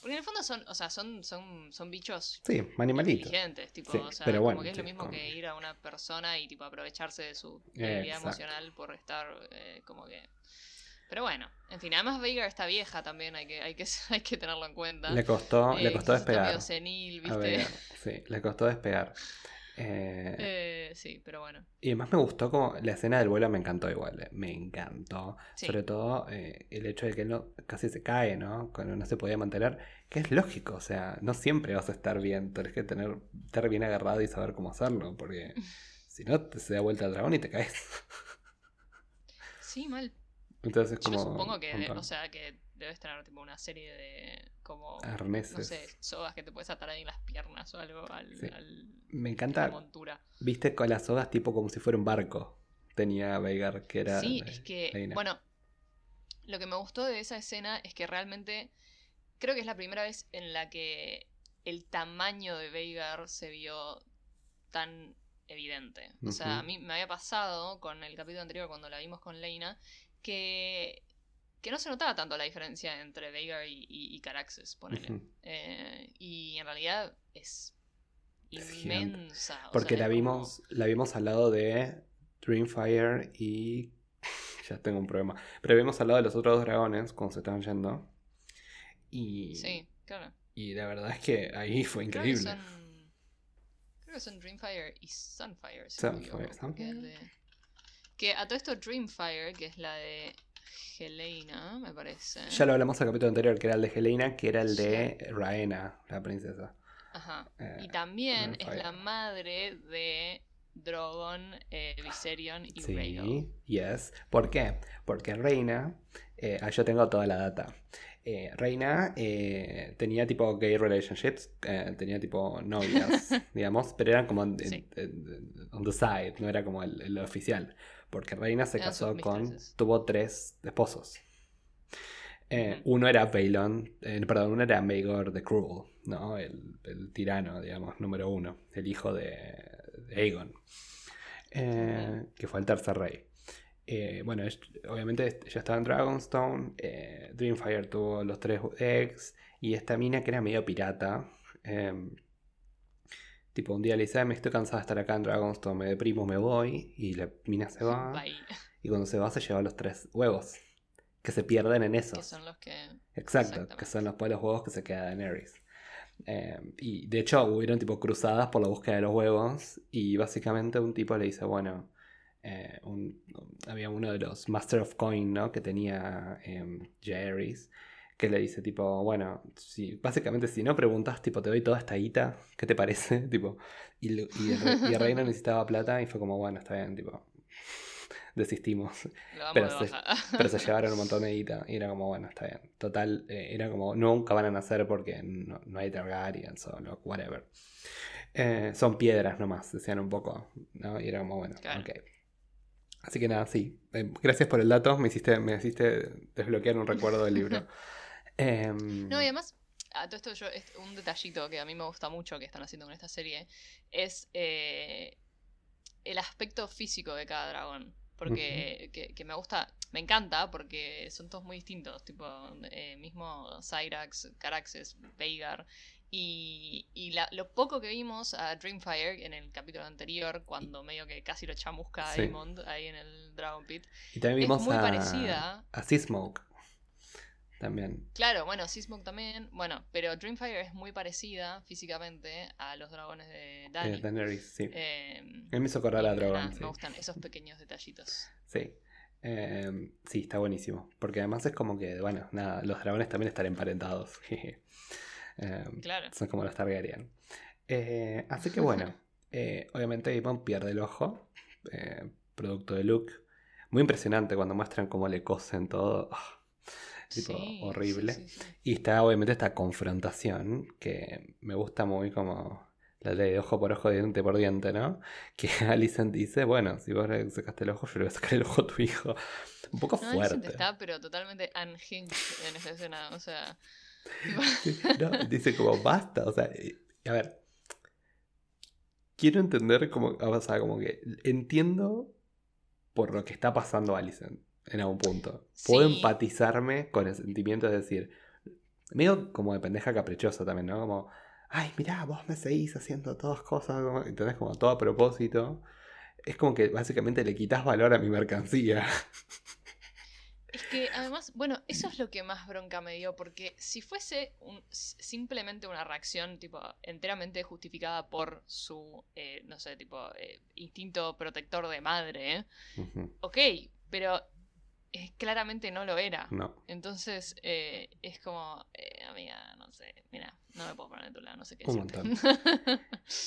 porque en el fondo son, o sea, son son son bichos Sí, animalitos. inteligentes, tipo, Sí, o sea, pero bueno, como que es lo mismo que ir a una persona y tipo aprovecharse de su Exacto. emocional por estar eh, como que Pero bueno, en fin, además Veigar está vieja también, hay que, hay que, [LAUGHS] hay que tenerlo en cuenta. Le costó, le Eh, costó despegar. medio senil, a ¿viste? Veigar, sí, le costó despegar. [LAUGHS] Eh, Eh, sí, pero bueno. Y además me gustó como la escena del vuelo me encantó igual, eh, me encantó. Sí. Sobre todo eh, el hecho de que él no, casi se cae, ¿no? Cuando no se podía mantener, que es lógico, o sea, no siempre vas a estar bien, tenés que tener, estar bien agarrado y saber cómo hacerlo, porque [LAUGHS] si no te se da vuelta el dragón y te caes. Sí, mal. Entonces es Yo supongo que, montón. o sea, que debes tener tipo una serie de como Arneses. no sé, sogas que te puedes atar ahí en las piernas o algo al, Sí. al- Me la encanta, montura. viste con las sogas tipo como si fuera un barco. Tenía Veigar, que era... Sí, de- es que, Reina. bueno, lo que me gustó de esa escena es que realmente creo que es la primera vez en la que el tamaño de Veigar se vio tan evidente. O sea, a mí me había pasado con el capítulo anterior cuando la vimos con Leina que, que no se notaba tanto la diferencia entre Veigar y, y, y Caraxes, ponele. Eh, y en realidad es inmensa. o Porque sea, la es como- vimos, la vimos al lado de Dreamfire y. [LAUGHS] Ya tengo un problema. Pero vimos al lado de los otros dos dragones cuando se estaban yendo. Y. Sí, claro. Y la verdad es que ahí fue Creo que increíble. son. Creo que son Dreamfire y Sunfire. si Sunfire, Sunfire. de- Que a todo esto Dreamfire, que es la de Helena, me parece. Ya lo hablamos al capítulo anterior, que era el de Helena, que era el de Raena, la princesa. Ajá. Eh, Y también es la madre de Drogon, eh, Viserion y Sí, Rhaegal. yes. ¿Por qué? Porque Reina, eh, ah, yo tengo toda la data. Eh, Reina tenía tipo gay relationships, tenía tipo novias, [LAUGHS] digamos, pero eran como Sí. on the side, no era como el, el oficial. Porque Reina se Eran casó con, tuvo tres esposos. Eh. Uno era Balon, eh, perdón, uno era Maegor the Cruel, ¿no? El, el tirano, digamos, número uno, el hijo de, de Aegon, eh, que fue el tercer rey. Bueno, es- obviamente ya estaba en Dragonstone, Dreamfire tuvo los tres eggs, y esta mina que era medio pirata, em, tipo un día le dice, "Ah, me estoy cansada de estar acá en Dragonstone, me deprimo, me voy, y la mina se va, Bye. y cuando se va se lleva los tres huevos, que se pierden en eso. Que son los que. Exacto, que son los pueblos huevos que se queda Daenerys. Eh, y de hecho hubieron tipo cruzadas por la búsqueda de los huevos y básicamente un tipo le dice, bueno, eh, un- había uno de los Master of Coin, ¿no? Que tenía eh, que le dice tipo, bueno, si, básicamente si no preguntas, tipo, te doy toda esta guita, ¿qué te parece? [LAUGHS] tipo, y, y el, y el reino necesitaba plata y fue como, bueno, está bien, tipo, [LAUGHS] desistimos. Pero se- baja. Pero se llevaron un montón de guita y era como, bueno, está bien. Total, eh, era como, nunca van a nacer porque no, no hay Targaryen, solo, whatever. Eh, son piedras nomás, decían un poco, ¿no? Y era como, bueno, Claro. ok. Así que nada, sí. Eh, gracias por el dato, me hiciste, me hiciste desbloquear un recuerdo del libro. [LAUGHS] Em, No, y además, a todo esto yo, es un detallito que a mí me gusta mucho que están haciendo con esta serie es eh, el aspecto físico de cada dragón. Porque que, que me gusta, me encanta porque son todos muy distintos, tipo eh, mismo Cyrax, Caraxes, Veigar. Y, y la- lo poco que vimos a Dreamfire en el capítulo anterior, cuando medio que casi lo chamusca a Sí. Aemond ahí en el Dragon Pit. y también es vimos muy a, parecida. a Seasmoke. También. Claro, bueno, Seasmoke también. Bueno, pero Dreamfire es muy parecida físicamente a los dragones de Dany. Eh, Daenerys, sí. Eh, Él me hizo acordar a nada, sí. Me gustan esos pequeños detallitos. Sí. Eh, sí, está buenísimo. Porque además es como que, bueno, nada, los dragones también están emparentados. [LAUGHS] Eh, Claro. son como los Targaryen. Eh, así que bueno, [LAUGHS] obviamente Aemon pierde el ojo. producto de Luke. Muy impresionante cuando muestran cómo le cosen todo. ah, tipo, Sí, horrible. sí, sí, sí. Y está obviamente esta confrontación que me gusta muy como la ley de ojo por ojo, diente por diente, ¿no? Que [LAUGHS] Alicent dice, bueno, si vos le sacaste el ojo, yo le voy a sacar el ojo a tu hijo. Un poco No, Alicent fuerte. está, pero totalmente unhinged en esta escena. O sea. No, dice como, basta, o sea, a ver. Quiero entender como, o sea, como que entiendo por lo que está pasando Alicent en algún punto. Puedo Sí. empatizarme con el sentimiento de decir, medio como de pendeja caprichosa también, ¿no? Como, ay, mirá, vos me seguís haciendo todas cosas, como, ¿entendés? Como todo a propósito. Es como que básicamente le quitas valor a mi mercancía. [LAUGHS] Es que además, bueno, eso es lo que más bronca me dio, porque si fuese un- simplemente una reacción tipo enteramente justificada por su, eh, no sé, tipo eh, instinto protector de madre, ¿eh? Ok, pero eh, claramente no lo era. No. Entonces eh, es como, eh, amiga, no sé, mira, no me puedo poner de tu lado, no sé qué Un. [LAUGHS]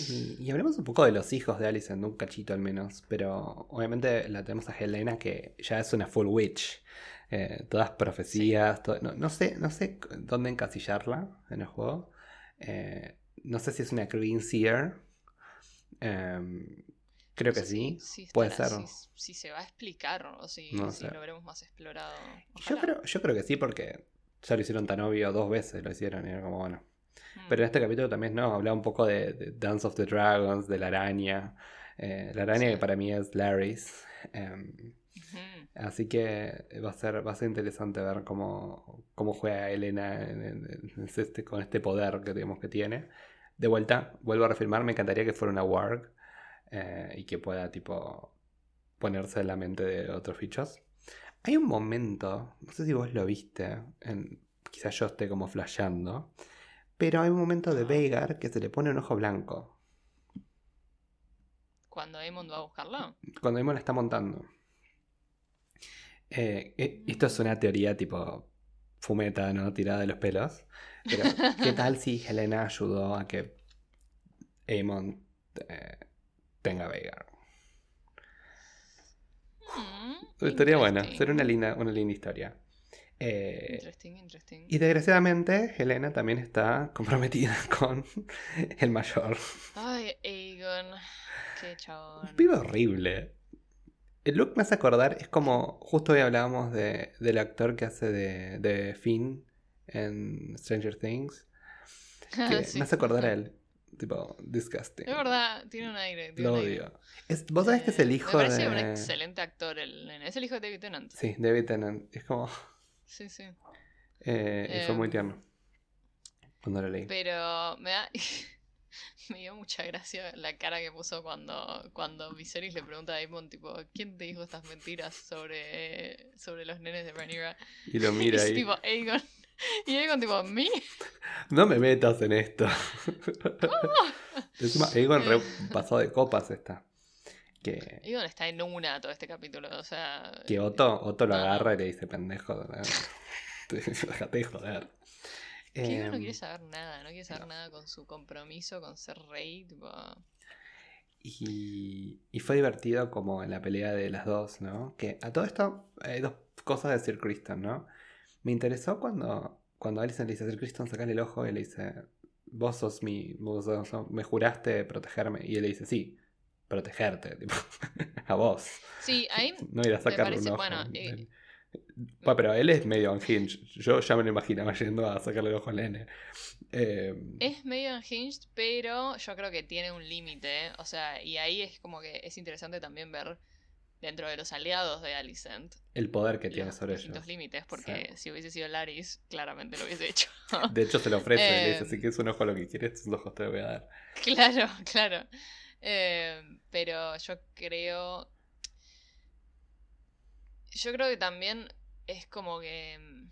Y, y hablemos un poco de los hijos de Alicent, un cachito al menos. Pero obviamente la tenemos a Helena, que ya es una full witch. Eh, todas profecías. to- no, no sé, no sé dónde encasillarla en el juego. Eh, no sé si es una Green Seer. Creo que sí. Puede ser. Si, si se va a explicar o si, No si sé. lo veremos más explorado. Yo creo, yo creo que sí, porque ya lo hicieron tan obvio dos veces, lo hicieron, y era como bueno. Mm. Pero en este capítulo también no, habla un poco de, de Dance of the Dragons, de la araña. Eh, la araña Sí. que para mí es Larry's. Em, así que va a ser, va a ser interesante ver cómo, cómo juega Elena en- en- en este, con este poder que digamos que tiene. De vuelta, vuelvo a reafirmar, me encantaría que fuera una warg eh, y que pueda tipo ponerse en la mente de otros fichos. Hay un momento, no sé si vos lo viste, en, quizás yo esté como flasheando, pero hay un momento de Ah. Veigar que se le pone un ojo blanco Cuando Aemon va a buscarlo. cuando Emma la está montando. Eh, eh, esto es una teoría tipo fumeta, ¿no? Tirada de los pelos. Pero, ¿qué [LAUGHS] tal si Helena ayudó a que Aemon eh, tenga Veigar? Mm, Estaría buena, interesting. sería una linda, una linda historia. Eh, Interesting, interesting. y desgraciadamente, Helena también está comprometida [LAUGHS] con el mayor. Ay, Aegon. Qué chabón. Un pibe horrible. El look me hace acordar, es como, justo hoy hablábamos de, del actor que hace de, de Finn en Stranger Things, que [LAUGHS] Sí. me hace acordar a él. Tipo, disgusting. Es verdad, tiene un aire. tiene Lo un aire. odio. Es- Vos sabés que es el Eh, hijo Me parece de... un excelente actor. El, nene. es el hijo de David Tennant. Sí, David Tennant. Es como... Sí, sí. [LAUGHS] eh, y fue muy Em, tierno. Cuando lo leí. Pero me da. [LAUGHS] me dio mucha gracia la cara que puso cuando, cuando Viserys le pregunta a Daemon, tipo, ¿quién te dijo estas mentiras sobre, sobre los nenes de Rhaenyra? Y lo mira [LAUGHS] es ahí. tipo, Aegon. [LAUGHS] Y Aegon, tipo, ¿mí? No me metas en esto. [LAUGHS] Encima, Egon re pasó de copas está. Que, Aegon está en una todo este capítulo, o sea... que Otto, Otto lo no. agarra y le dice, pendejo. Déjate [LAUGHS] de joder. Que Aegon no Em, quiere saber nada, no quiere saber no. nada con su compromiso con ser rey, tipo... y, y fue divertido como en la pelea de las dos, ¿no? Que a todo esto hay dos cosas de Sir Kristen, ¿no? Me interesó cuando, cuando Alison le dice a Sir Kristen, sacale el ojo y le dice, vos sos mi, vos sos- me juraste protegerme. Y él le dice, sí, protegerte, [LAUGHS] tipo, a vos. Sí, ahí [LAUGHS] No ir a sacarle parece- un ojo. bueno, eh, pero él es medio unhinged. Yo ya me lo imaginaba yendo a sacarle el ojo al nene. Eh, Es medio unhinged, pero yo creo que tiene un límite. O sea, y ahí es como que es interesante también ver dentro de los aliados de Alicent el poder que tiene los sobre ellos. límites, porque si hubiese sido Laris, claramente lo hubiese hecho. [LAUGHS] De hecho, se lo ofrece. y le dice: Eh, Si quieres un ojo, lo que quieres, tus ojos te voy a dar. claro, [LAUGHS] claro. Eh, pero yo creo. Yo creo que también es como que. mm,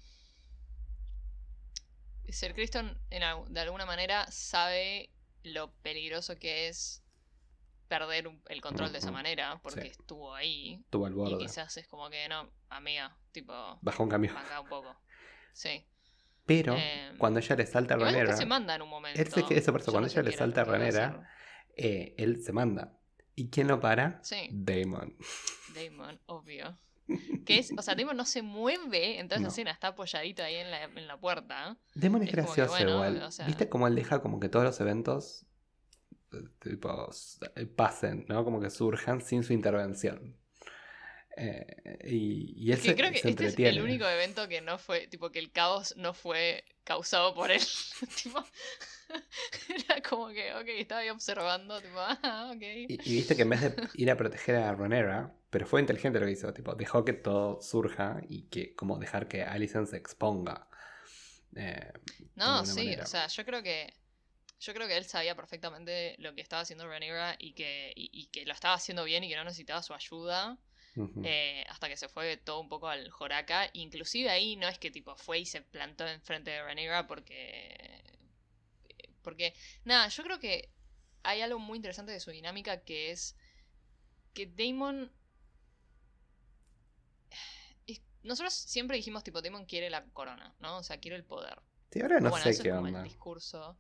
Ser Criston en de alguna manera sabe lo peligroso que es perder un- el control de esa manera, porque sí. estuvo ahí. Tuvo al Y borde. quizás es como que no, amiga, tipo, Baja un cambio. acá un poco. Sí. Pero Eh, cuando ella le salta a Igual Ranera, después se manda en un momento. Él se eso por eso, cuando no ella le salta a lo que iba Ranera, hacer. eh, él se manda. ¿Y quién lo para? Sí. Damon. Damon, obvio. Que es, o sea, Damon no se mueve en toda esa No. escena, está apoyadito ahí en la, en la puerta. Damon es, Es como que, gracioso bueno, igual. o sea- ¿Viste cómo él deja como que todos los eventos tipo, pasen, ¿no? Como que surjan sin su intervención. Eh, y, y él Es que creo que se este es el único evento que no fue, tipo, que el caos no fue causado por él. [LAUGHS] tipo, [LAUGHS] era como que, ok, estaba ahí observando, tipo, ah, ok. Y, y viste que en vez de ir a proteger a Ronera, pero fue inteligente lo que hizo, tipo, dejó que todo surja y que como dejar que Alison se exponga. eh, No, sí, manera. o sea, yo creo que yo creo que él sabía perfectamente lo que estaba haciendo Rhaenyra y que, y, y que lo estaba haciendo bien y que no necesitaba su ayuda. Eh, hasta que se fue todo un poco al Joraka. Inclusive ahí no es que tipo fue y se plantó enfrente de Rhaenyra porque... Porque, nada, yo creo que hay algo muy interesante de su dinámica que es que Damon... Nosotros siempre dijimos tipo, Damon quiere la corona, ¿no? O sea, quiere el poder. Sí, ahora no bueno, sé eso qué es como onda. el discurso.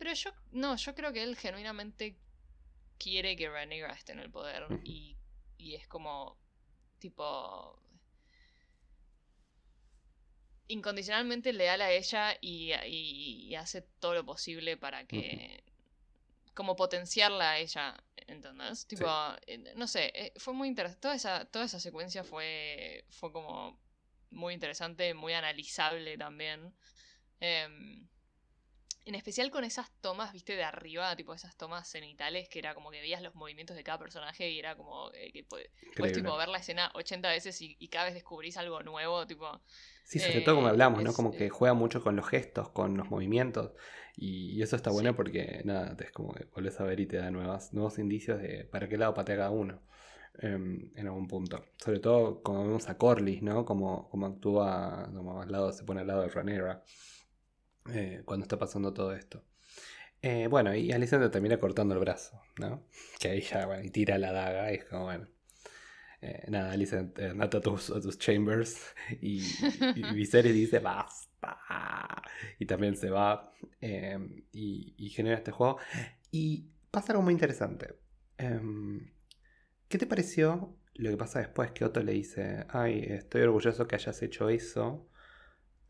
Pero yo, no, yo creo que él genuinamente quiere que Rhaenyra esté en el poder. Ujú. y, y es como, tipo, incondicionalmente leal a ella y, y- y hace todo lo posible para que, como potenciarla a ella, ¿entendés? Tipo, eh, no sé, eh, fue muy interesante. Toda esa, toda esa secuencia fue, fue como muy interesante, muy analizable también. Em, en especial con esas tomas, viste, de arriba, tipo esas tomas cenitales, que era como que veías los movimientos de cada personaje y era como eh, que puedes, tipo ver la escena 80 veces y, y cada vez descubrís algo nuevo, tipo... Sí, sobre todo como eh, hablamos, ¿no? Como que eh, juega mucho con los gestos, con los movimientos. Y, y eso está bueno Sí. porque, nada, es como que volvés a ver y te da nuevas, nuevos indicios de para qué lado patea cada uno. em, en algún punto. Sobre todo como vemos a Corlys, ¿no? Como, como actúa, como al lado, se pone al lado de Rhaenyra. Eh, cuando está pasando todo esto. Eh, bueno, y Alicent termina cortando el brazo, ¿no? Que ahí ya, y tira la daga y es como, bueno. eh, nada, Alicent, eh, andate a tus, chambers y, y Viserys dice basta. Y también se va y, y genera este juego. Y pasa algo muy interesante. Em, ¿Qué te pareció lo que pasa después que Otto le dice, ay, estoy orgulloso que hayas hecho eso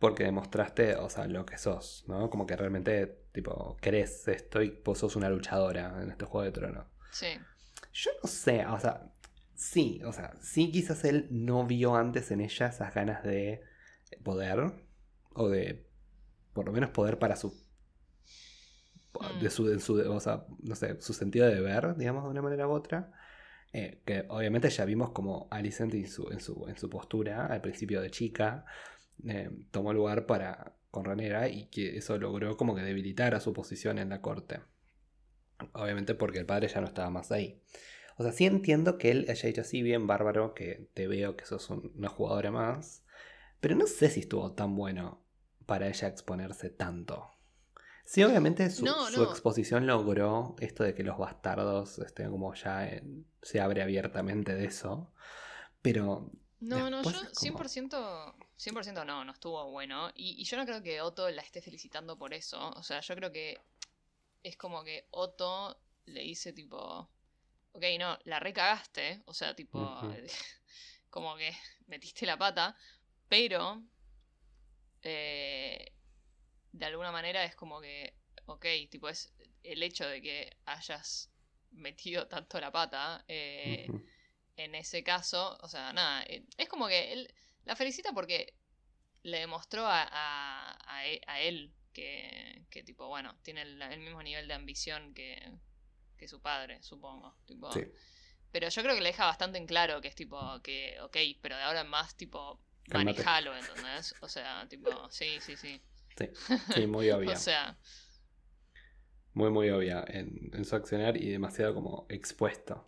porque demostraste, o sea, lo que sos, ¿no? Como que realmente, tipo, querés esto y vos sos una luchadora en este Juego de Tronos. Sí. Yo no sé, o sea, sí, o sea, sí quizás él no vio antes en ella esas ganas de poder, o de, por lo menos poder para su, Mm. de su, de su o sea, no sé, su sentido de ver, digamos, de una manera u otra. Eh, que obviamente ya vimos como Alicent en su, en su, en su postura al principio de chica eh, tomó lugar para con Rhaenyra y que eso logró como que debilitar a su posición en la corte. Obviamente porque el padre ya no estaba más ahí. O sea, sí entiendo que él haya dicho así bien bárbaro, que te veo que sos un- una jugadora más, pero no sé si estuvo tan bueno para ella exponerse tanto. Sí, obviamente su, No, su no. exposición logró esto de que los bastardos estén como ya en- se abre abiertamente de eso, pero No, no, yo Después es como- 100%, 100% no, no estuvo bueno. Y, y yo no creo que Otto la esté felicitando por eso. O sea, yo creo que es como que Otto le dice tipo, ok, no, la recagaste. O sea, tipo, [LAUGHS] como que metiste la pata. Pero, eh, de alguna manera es como que, ok, tipo, es el hecho de que hayas metido tanto la pata. eh, en ese caso, o sea, nada, eh, es como que él la felicita porque le demostró a, a, a e- él que, que, tipo, bueno, tiene el, el mismo nivel de ambición que, que su padre, supongo. Tipo, sí, Pero yo creo que le deja bastante en claro que es tipo, que, ok, pero de ahora en más, tipo, manejalo, ¿entendés? O sea, tipo, sí, sí, sí. sí, sí, muy [LAUGHS] obvia. O sea, muy muy obvia en, en su accionar y demasiado como expuesto.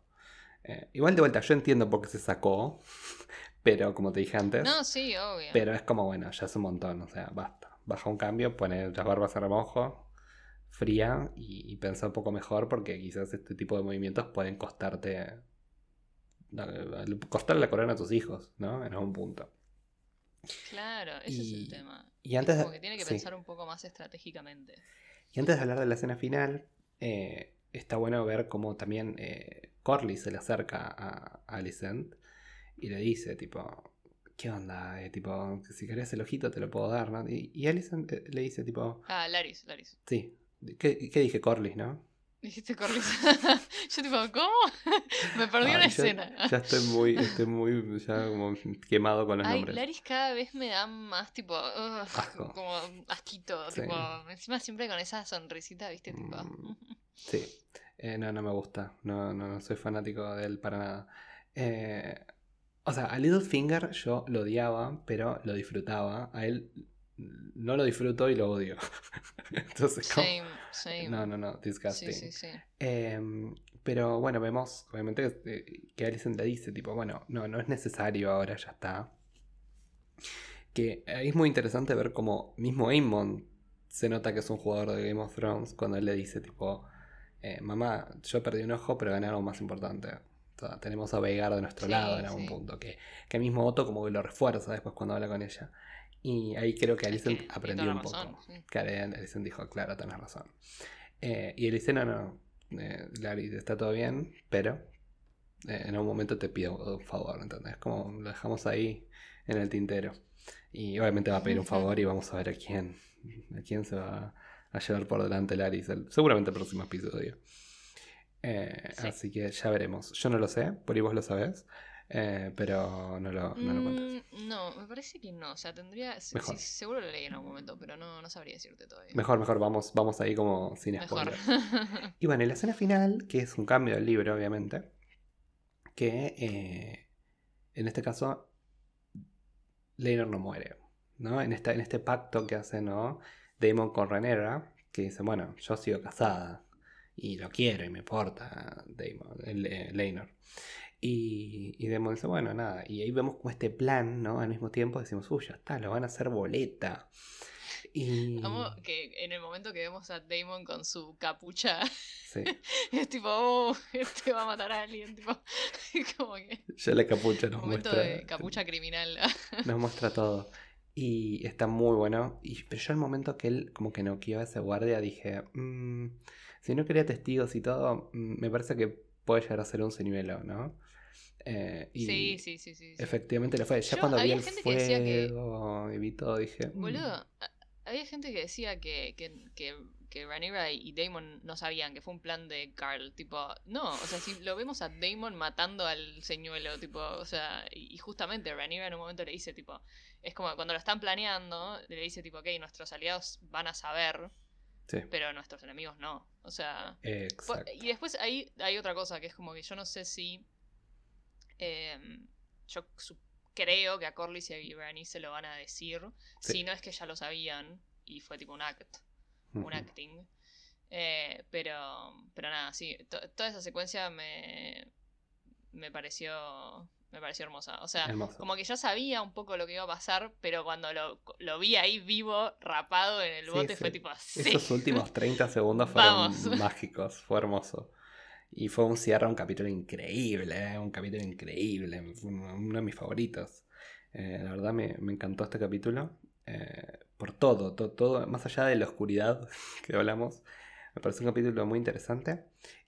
Eh, igual de vuelta, yo entiendo por qué se sacó, [LAUGHS] pero como te dije antes, no, sí, obvio. pero es como bueno, ya es un montón, o sea, basta. Baja un cambio, pone las barbas a remojo, fría y, y pensa un poco mejor porque quizás este tipo de movimientos pueden costarte, eh, costarle la corona a tus hijos, ¿no? En algún punto. Claro, ese es Y- el tema. y antes es como que tiene que sí. pensar un poco más estratégicamente. Y antes de hablar de la escena final, eh, está bueno ver cómo también eh, Corley se le acerca a Alicent y le dice, tipo, ¿qué onda? Eh, tipo, si querés el ojito te lo puedo dar, ¿no? Y, y Alicent eh, le dice, tipo, Ah, Laris, Laris. sí, ¿qué, qué dije Corley, no? Dijiste Corlys. [LAUGHS] Yo tipo, ¿cómo? [LAUGHS] Me perdí Ay, una ya- escena. Ya estoy muy, estoy muy ya como quemado con los Ay, nombres. Laris cada vez me da más tipo, Asco. como asquito, Sí. tipo, encima siempre con esa sonrisita, viste, tipo. Mm. [LAUGHS] Sí, Eh, no, no me gusta. No, no, no soy fanático de él para nada. Eh, o sea, a Littlefinger yo lo odiaba, pero lo disfrutaba. A él no lo disfruto y lo odio. [LAUGHS] Entonces, como- Same, same. no, no, no, disgusting. sí, sí, sí. Em, pero bueno, vemos obviamente que, que Alicent le dice, tipo, bueno, no, no es necesario ahora, ya está. Que es muy interesante ver cómo mismo Aemon se nota que es un jugador de Game of Thrones cuando él le dice, tipo, eh, mamá, yo perdí un ojo, pero gané algo más importante. tenemos a Veigar de nuestro lado en algún punto. Que, que mismo Otto como que lo refuerza después cuando habla con ella. Y ahí creo que Alicent aprendió un poco. Que Alicent dijo, claro, tenés razón. Eh, y dice, no, no, eh, Larry, está todo bien, pero eh, en un momento te pido un favor, ¿entendés? Como lo dejamos ahí en el tintero. Y obviamente va a pedir un [LAUGHS] favor y vamos a ver a quién, a quién se va a llevar por delante Larry, seguramente el próximo episodio. Eh, así que ya veremos. Yo no lo sé, por ahí vos lo sabés. Eh, pero no lo, no mm, No, me parece que no. O sea, tendría. seguro lo leí en algún momento, pero no, no sabría decirte todavía. Mejor, mejor, vamos, vamos ahí como sin spoiler. [LAUGHS] y bueno, en la escena final, que es un cambio del libro, obviamente. Que eh, en este caso, Leinor no muere. ¿no? En, esta, en este pacto que hace ¿no? Damon con Renera, que dice, bueno, yo sigo casada y lo quiero y me importa Damon, eh, Leinor. Y, y Demon dice, bueno, nada. Y ahí vemos como este plan, ¿no? Al mismo tiempo decimos, uy, ya está, lo van a hacer boleta. Y... que en el momento que vemos a Damon con su capucha, [LAUGHS] es tipo, oh, este va a matar a alguien. Tipo, [LAUGHS] como que... Ya la capucha nos momento muestra. de capucha criminal. nos muestra todo. Y está muy bueno. Y, pero yo al momento que él como que no quiso a ese guardia dije, mm, si no quería testigos y todo, mm, me parece que puede llegar a ser un señuelo, ¿no? Eh, sí, sí, sí, sí, Efectivamente lo fue. Ya cuando vi el fuego que... y vi todo, dije. Mm". Boludo, había gente que decía que, que, que, que Rhaenyra y Damon no sabían que fue un plan de Carl. Tipo, no, o sea, si [LAUGHS] lo vemos a Damon matando al señuelo, tipo, o sea, y justamente Rhaenyra en un momento le dice, tipo, es como cuando lo están planeando, le dice, tipo, ok, nuestros aliados van a saber. Pero nuestros enemigos no. O sea. Y después ahí hay otra cosa que es como que yo no sé si Em, yo creo que a Corlys y a Bernice se lo van a decir. Si no es que ya lo sabían y fue tipo un act, un acting. Eh, pero, pero nada, sí, toda esa secuencia me, me pareció me pareció hermosa. O sea, como que yo sabía un poco lo que iba a pasar, pero cuando lo, lo vi ahí vivo, rapado en el bote, fue tipo así. Esos últimos 30 [LAUGHS] segundos fueron [LAUGHS] mágicos, fue hermoso. Y fue un cierre, un capítulo increíble, ¿eh? un capítulo increíble, uno de mis favoritos. Eh, la verdad me, encantó este capítulo. Eh, por todo, todo, todo, más allá de la oscuridad [LAUGHS] que hablamos, me parece un capítulo muy interesante.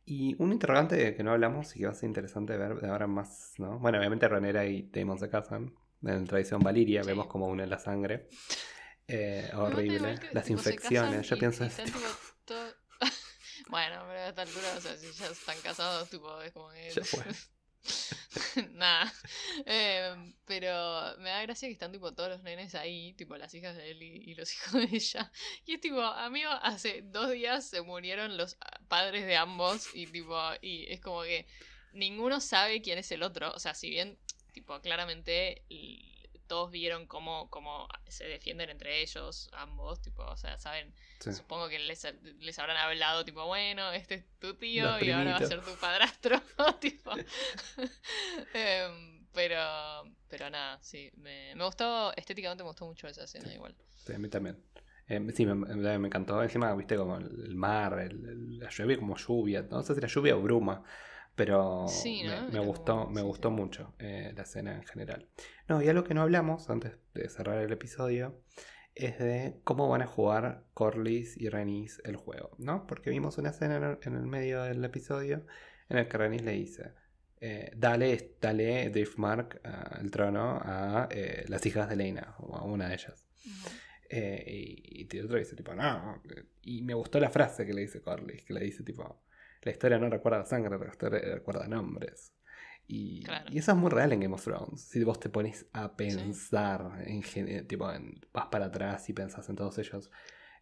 Y un interrogante que no hablamos y que va a ser interesante ver de ahora más, ¿no? Bueno, obviamente Renera y Damon se casan. En la tradición Valiria vemos como une la sangre. horrible. Las infecciones, yo pienso... [LAUGHS] Bueno, pero a esta altura, o sea, si ya están casados, tipo, es como que. Ya fue. [LAUGHS] [LAUGHS] Nada. Em, pero me da gracia que están tipo todos los nenes ahí, tipo las hijas de él y, los [LAUGHS] hijos de ella. Y es tipo, amigo, hace dos días se murieron los padres de ambos y tipo, y es como que ninguno sabe quién es el otro. O sea, si bien, tipo, claramente todos vieron cómo, cómo se defienden entre ellos, ambos, tipo, o sea, saben, supongo que les, les, habrán hablado, tipo, bueno, este es tu tío y ahora va a ser tu padrastro, [LAUGHS] tipo. [LAUGHS] Em, pero, pero nada, sí, me, me, gustó, estéticamente me gustó mucho esa escena igual. Sí, a mí también. Eh, sí, me, me, encantó. Encima, viste, como el mar, el, la lluvia, como lluvia. No sé si era lluvia o bruma. Pero me, gustó, me gustó mucho eh, la escena en general. No, y algo que no hablamos antes de cerrar el episodio es de cómo van a jugar Corlys y Renis el juego, ¿no? Porque vimos una escena en el, medio del episodio en el que Renis le dice, eh, dale, dale Driftmark el trono a eh, las hijas de Lena, o a una de ellas. y, y, otro dice tipo, no. Y me gustó la frase que le dice Corlys, que le dice tipo, la historia no recuerda sangre, la historia recuerda nombres. Y, eso es muy real en Game of Thrones. Si vos te pones a pensar, en, tipo, vas para atrás y pensás en todos ellos,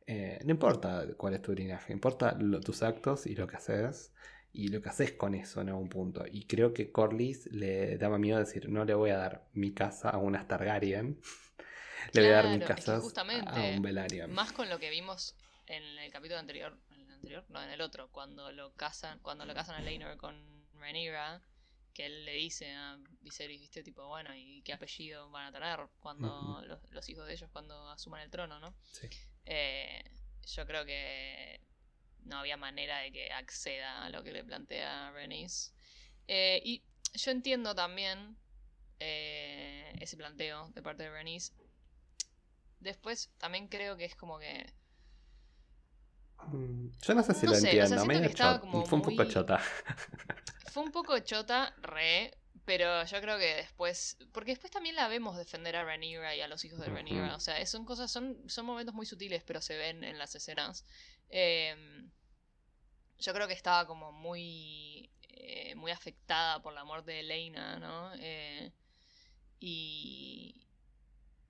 eh, no importa cuál es tu linaje, importa tus actos y lo que haces y lo que haces con eso en algún punto. Y creo que Corlys le daba miedo decir, no le voy a dar mi casa a una Targaryen, [LAUGHS] le voy a dar mi casa a un Velaryon. Más con lo que vimos en el capítulo anterior, anterior, no, en el otro, cuando lo casan, cuando lo casan a Laenor con Rhaenyra, que él le dice a Viserys, viste, tipo, bueno, ¿y qué apellido van a tener cuando los, los, hijos de ellos cuando asuman el trono, no? Sí. Eh, yo creo que no había manera de que acceda a lo que le plantea Rhaenys. Eh, y yo entiendo también eh, ese planteo de parte de Rhaenys. Después también creo que es como que Yo no sé si No lo sé, o sea, entiendo. medio como Fue un poco muy- chota. Fue un poco chota, re, pero yo creo que después, porque después también la vemos defender a Rhaenyra y a los hijos de. Rhaenyra, o sea, son cosas, son, son momentos muy sutiles, pero se ven en las escenas. Em, yo creo que estaba como muy, eh, muy afectada por la muerte de Elena, ¿no? Eh, y,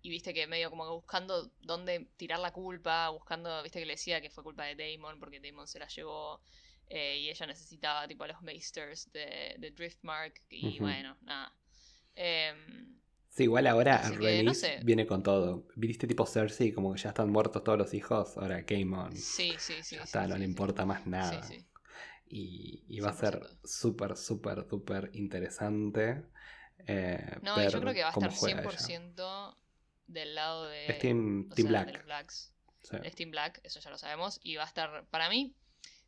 y viste que medio como que buscando dónde tirar la culpa, buscando, viste que le decía que fue culpa de Damon porque Damon se la llevó eh, y ella necesitaba tipo a los Maesters de, de Driftmark y bueno, nada. Em, Sí, igual ahora que, no sé. viene con todo. Viste tipo Cersei, como que ya están muertos todos los hijos. Ahora Game On. sí, sí, sí. ya sí, está, no sí, le sí. importa más nada. Sí, sí. Y, y va a ser 100%. súper, súper, súper interesante. eh, No, yo creo que va a estar juega ella. 100% del lado de... Es Team, o Team sea, de Black. los Blacks. sí. Es Team Black, eso ya lo sabemos. Y va a estar, para mí,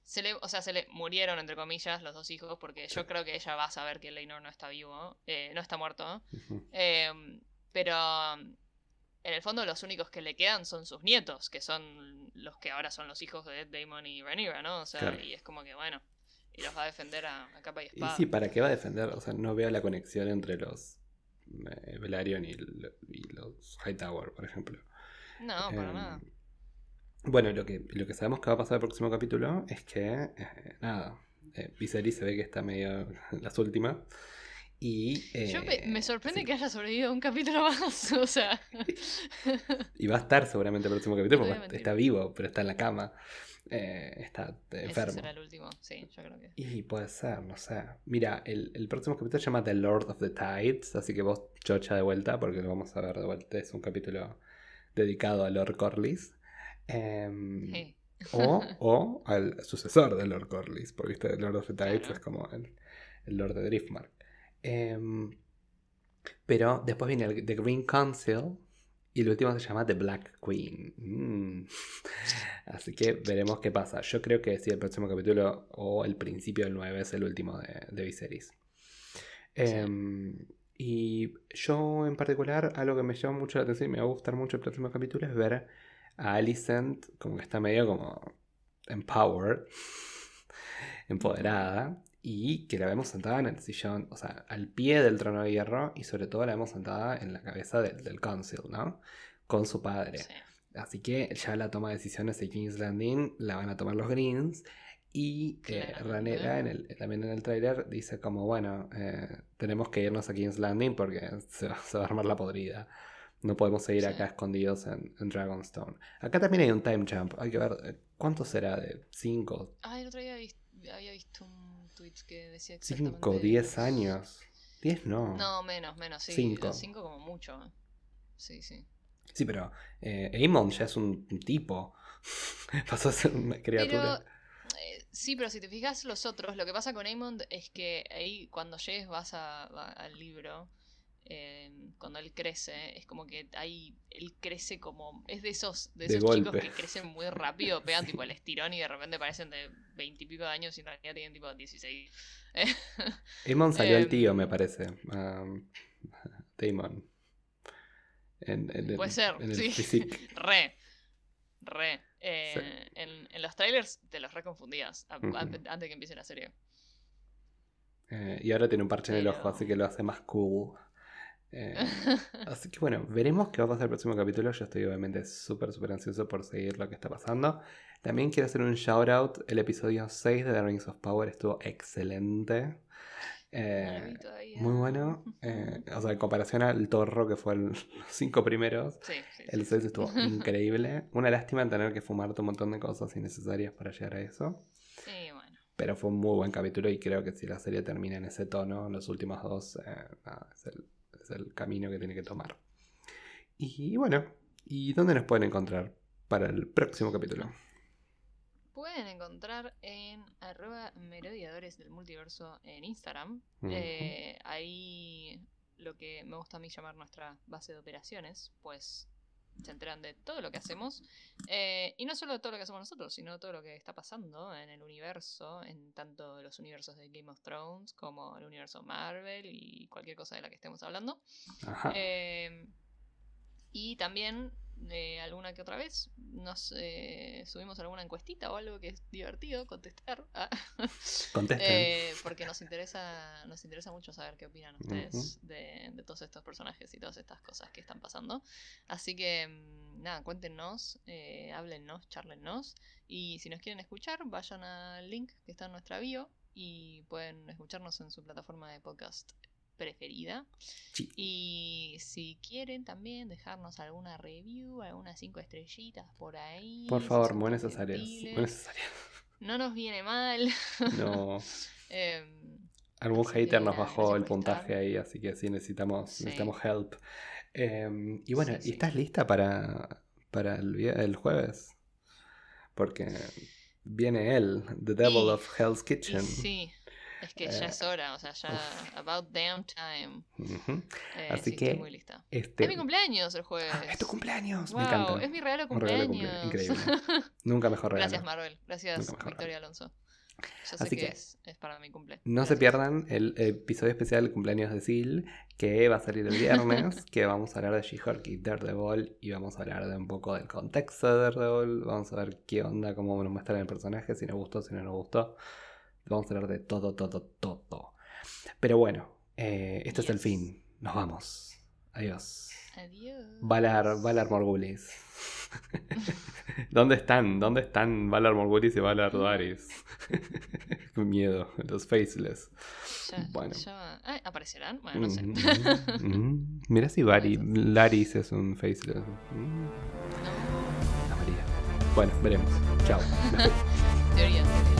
se le, o sea, se le murieron, entre comillas, los dos hijos, porque yo creo que ella va a saber que Leinor no está vivo, eh, no está muerto. Eh, pero en el fondo los únicos que le quedan son sus nietos, que son los que ahora son los hijos de Damon y Rhaenyra, ¿no? O sea, Claro. y es como que, bueno, y los va a defender a, a capa y Y espada. sí, ¿para qué va a defender? O sea, no veo la conexión entre los eh, Velaryon y, y los Hightower, por ejemplo. No, para Em, nada. Bueno, lo que, lo que sabemos que va a pasar el próximo capítulo es que, eh, nada, eh, Viserys se ve que está medio las últimas. Y, Yo me, eh, me sorprende sí. que haya sobrevivido un capítulo más, [LAUGHS] o sea. Y va a estar seguramente el próximo capítulo porque está vivo, pero está en la cama. Eh, está eh, Ese enfermo. será el último, sí, yo creo que. Y puede ser, no sé. Mira, el, el próximo capítulo se llama The Lord of the Tides, así que vos chocha de vuelta porque lo vamos a ver de vuelta. Es un capítulo dedicado a Lord Corlys. Em, Sí. o, o [LAUGHS] al sucesor de Lord Corlys, porque el Lord of the Tides Claro. es como el, el Lord de Driftmark. Em, pero después viene el The Green Council y el último se llama The Black Queen. Mm. [LAUGHS] Así que veremos qué pasa. Yo creo que si el próximo capítulo o el principio del 9 es el último de, de Viserys. Em, y yo en particular, algo que me llama mucho la atención y me va a gustar mucho el próximo capítulo es ver a Alicent como que está medio como empowered, [LAUGHS] empoderada, y que la vemos sentada en el sillón, o sea, al pie del trono de hierro, y sobre todo la vemos sentada en la cabeza del, del council, ¿no? Con su padre. sí. Así que ya la toma de decisiones de King's Landing la van a tomar los Greens. Y eh. Rhaenyra en el- también en el tráiler dice como, bueno, eh, tenemos que irnos a King's Landing porque se va, se va a armar la podrida. No podemos seguir Sí. acá escondidos en, en Dragonstone. Acá también hay un time jump. Hay que ver, eh, ¿cuánto será? ¿De 5, Ah, el otro día vis- había visto un tweet que decía exactamente. 5, 10 los- años? 10 no. No, menos, menos, sí. Cinco. los Cinco como mucho. Sí, sí. Sí, pero eh, Aemon ya es un, tipo. [LAUGHS] Pasó a ser una criatura. Pero, eh, sí, pero si te fijas los otros, lo que pasa con Aemond es que ahí cuando llegues vas a- al libro, eh, cuando él crece, es como que ahí él crece como... Es de esos, de De esos chicos golpe. que crecen muy rápido, pegan [LAUGHS] Sí. tipo el estirón y de repente parecen de veintipico de años y en realidad tienen tipo 16. Aemon [LAUGHS] salió al Em, tío, me parece. Um, [LAUGHS] Daemon. En, en el- Puede ser, el sí. Re. Re. Eh, Sí. en, en los trailers te los reconfundías Ujú. a- antes que empiece la serie. Eh, y ahora tiene un parche en el ojo, así que lo hace más cool. Eh, [LAUGHS] así que bueno, veremos qué va a pasar el próximo capítulo. Yo estoy obviamente súper, súper ansioso por seguir lo que está pasando. También quiero hacer un shout out. El episodio 6 de The Rings of Power estuvo excelente. Eh, muy bueno. Eh, o sea, en comparación al torro que fue el- los cinco primeros. Sí, sí, El sí. 6 estuvo [LAUGHS] increíble. Una lástima tener que fumarte un montón de cosas innecesarias para llegar a eso. Sí, bueno. Pero fue un muy buen capítulo y creo que si la serie termina en ese tono, los últimos dos, eh, nada, es, el, es el camino que tiene que tomar. Y bueno, ¿y dónde nos pueden encontrar para el próximo capítulo? pueden encontrar en arroba melodiadores del multiverso en Instagram. Eh, ahí lo que me gusta a mí llamar nuestra base de operaciones, pues se enteran de todo lo que hacemos. Eh, y no solo de todo lo que hacemos nosotros, sino todo lo que está pasando en el universo, en tanto los universos de Game of Thrones como el universo Marvel y cualquier cosa de la que estemos hablando. Eh, y también, eh, alguna que otra vez, nos eh, subimos alguna encuestita o algo que es divertido contestar. [LAUGHS] Ah, eh, porque nos interesa, nos interesa mucho saber qué opinan ustedes de, de todos estos personajes y todas estas cosas que están pasando. Así que, mm, nada, cuéntenos, eh, háblennos, charlennos. Y si nos quieren escuchar, vayan al link que está en nuestra bio y pueden escucharnos en su plataforma de podcast preferida. Sí. Y si quieren también dejarnos alguna review, algunas cinco estrellitas por ahí. Por favor, muy necesarias. Muy necesarias. No nos viene mal. [LAUGHS] No. [LAUGHS] Em, Algún hater nos bajó el puntaje estar. ahí, así que sí necesitamos, Sí. necesitamos help. Eh, y bueno, Sí, ¿y sí. estás lista para, para el, jueves? Porque viene él, The Devil Y- of Hell's Kitchen. sí, es que ya Eh, es hora, o sea, ya about damn time. Eh, Así sí, que estoy muy lista. Este, Es mi cumpleaños el jueves. ¡Ah, es tu cumpleaños, Wow, me encanta. es mi regalo Un regalo cumpleaños. cumple- increíble. [LAUGHS] Nunca mejor regalo. Gracias, Marvel. Gracias, Victoria Alonso. Yo sé Así que, que es, es para mi cumple. No se pierdan el episodio especial de cumpleaños de Sil, que va a salir el viernes, [LAUGHS] que vamos a hablar de She-Hulk y Daredevil, y vamos a hablar de un poco del contexto de Daredevil, vamos a ver qué onda, cómo nos muestran el personaje, si nos gustó, si no nos gustó. Vamos a hablar de todo, todo, todo. Pero bueno, eh, este es el fin. Nos vamos. Adiós. Adiós. Valar, Valar Morgulis. [LAUGHS] ¿Dónde están? ¿Dónde están Valar Morgulis y Valar Duaris? Con [LAUGHS] miedo, los faceless. Ya, Bueno. ya- ¿Aparecerán? Bueno, no sé. Mm. [LAUGHS] Mira si Vari- Laris es un faceless. Mm, No. la María. Bueno, veremos. Chao. Fui.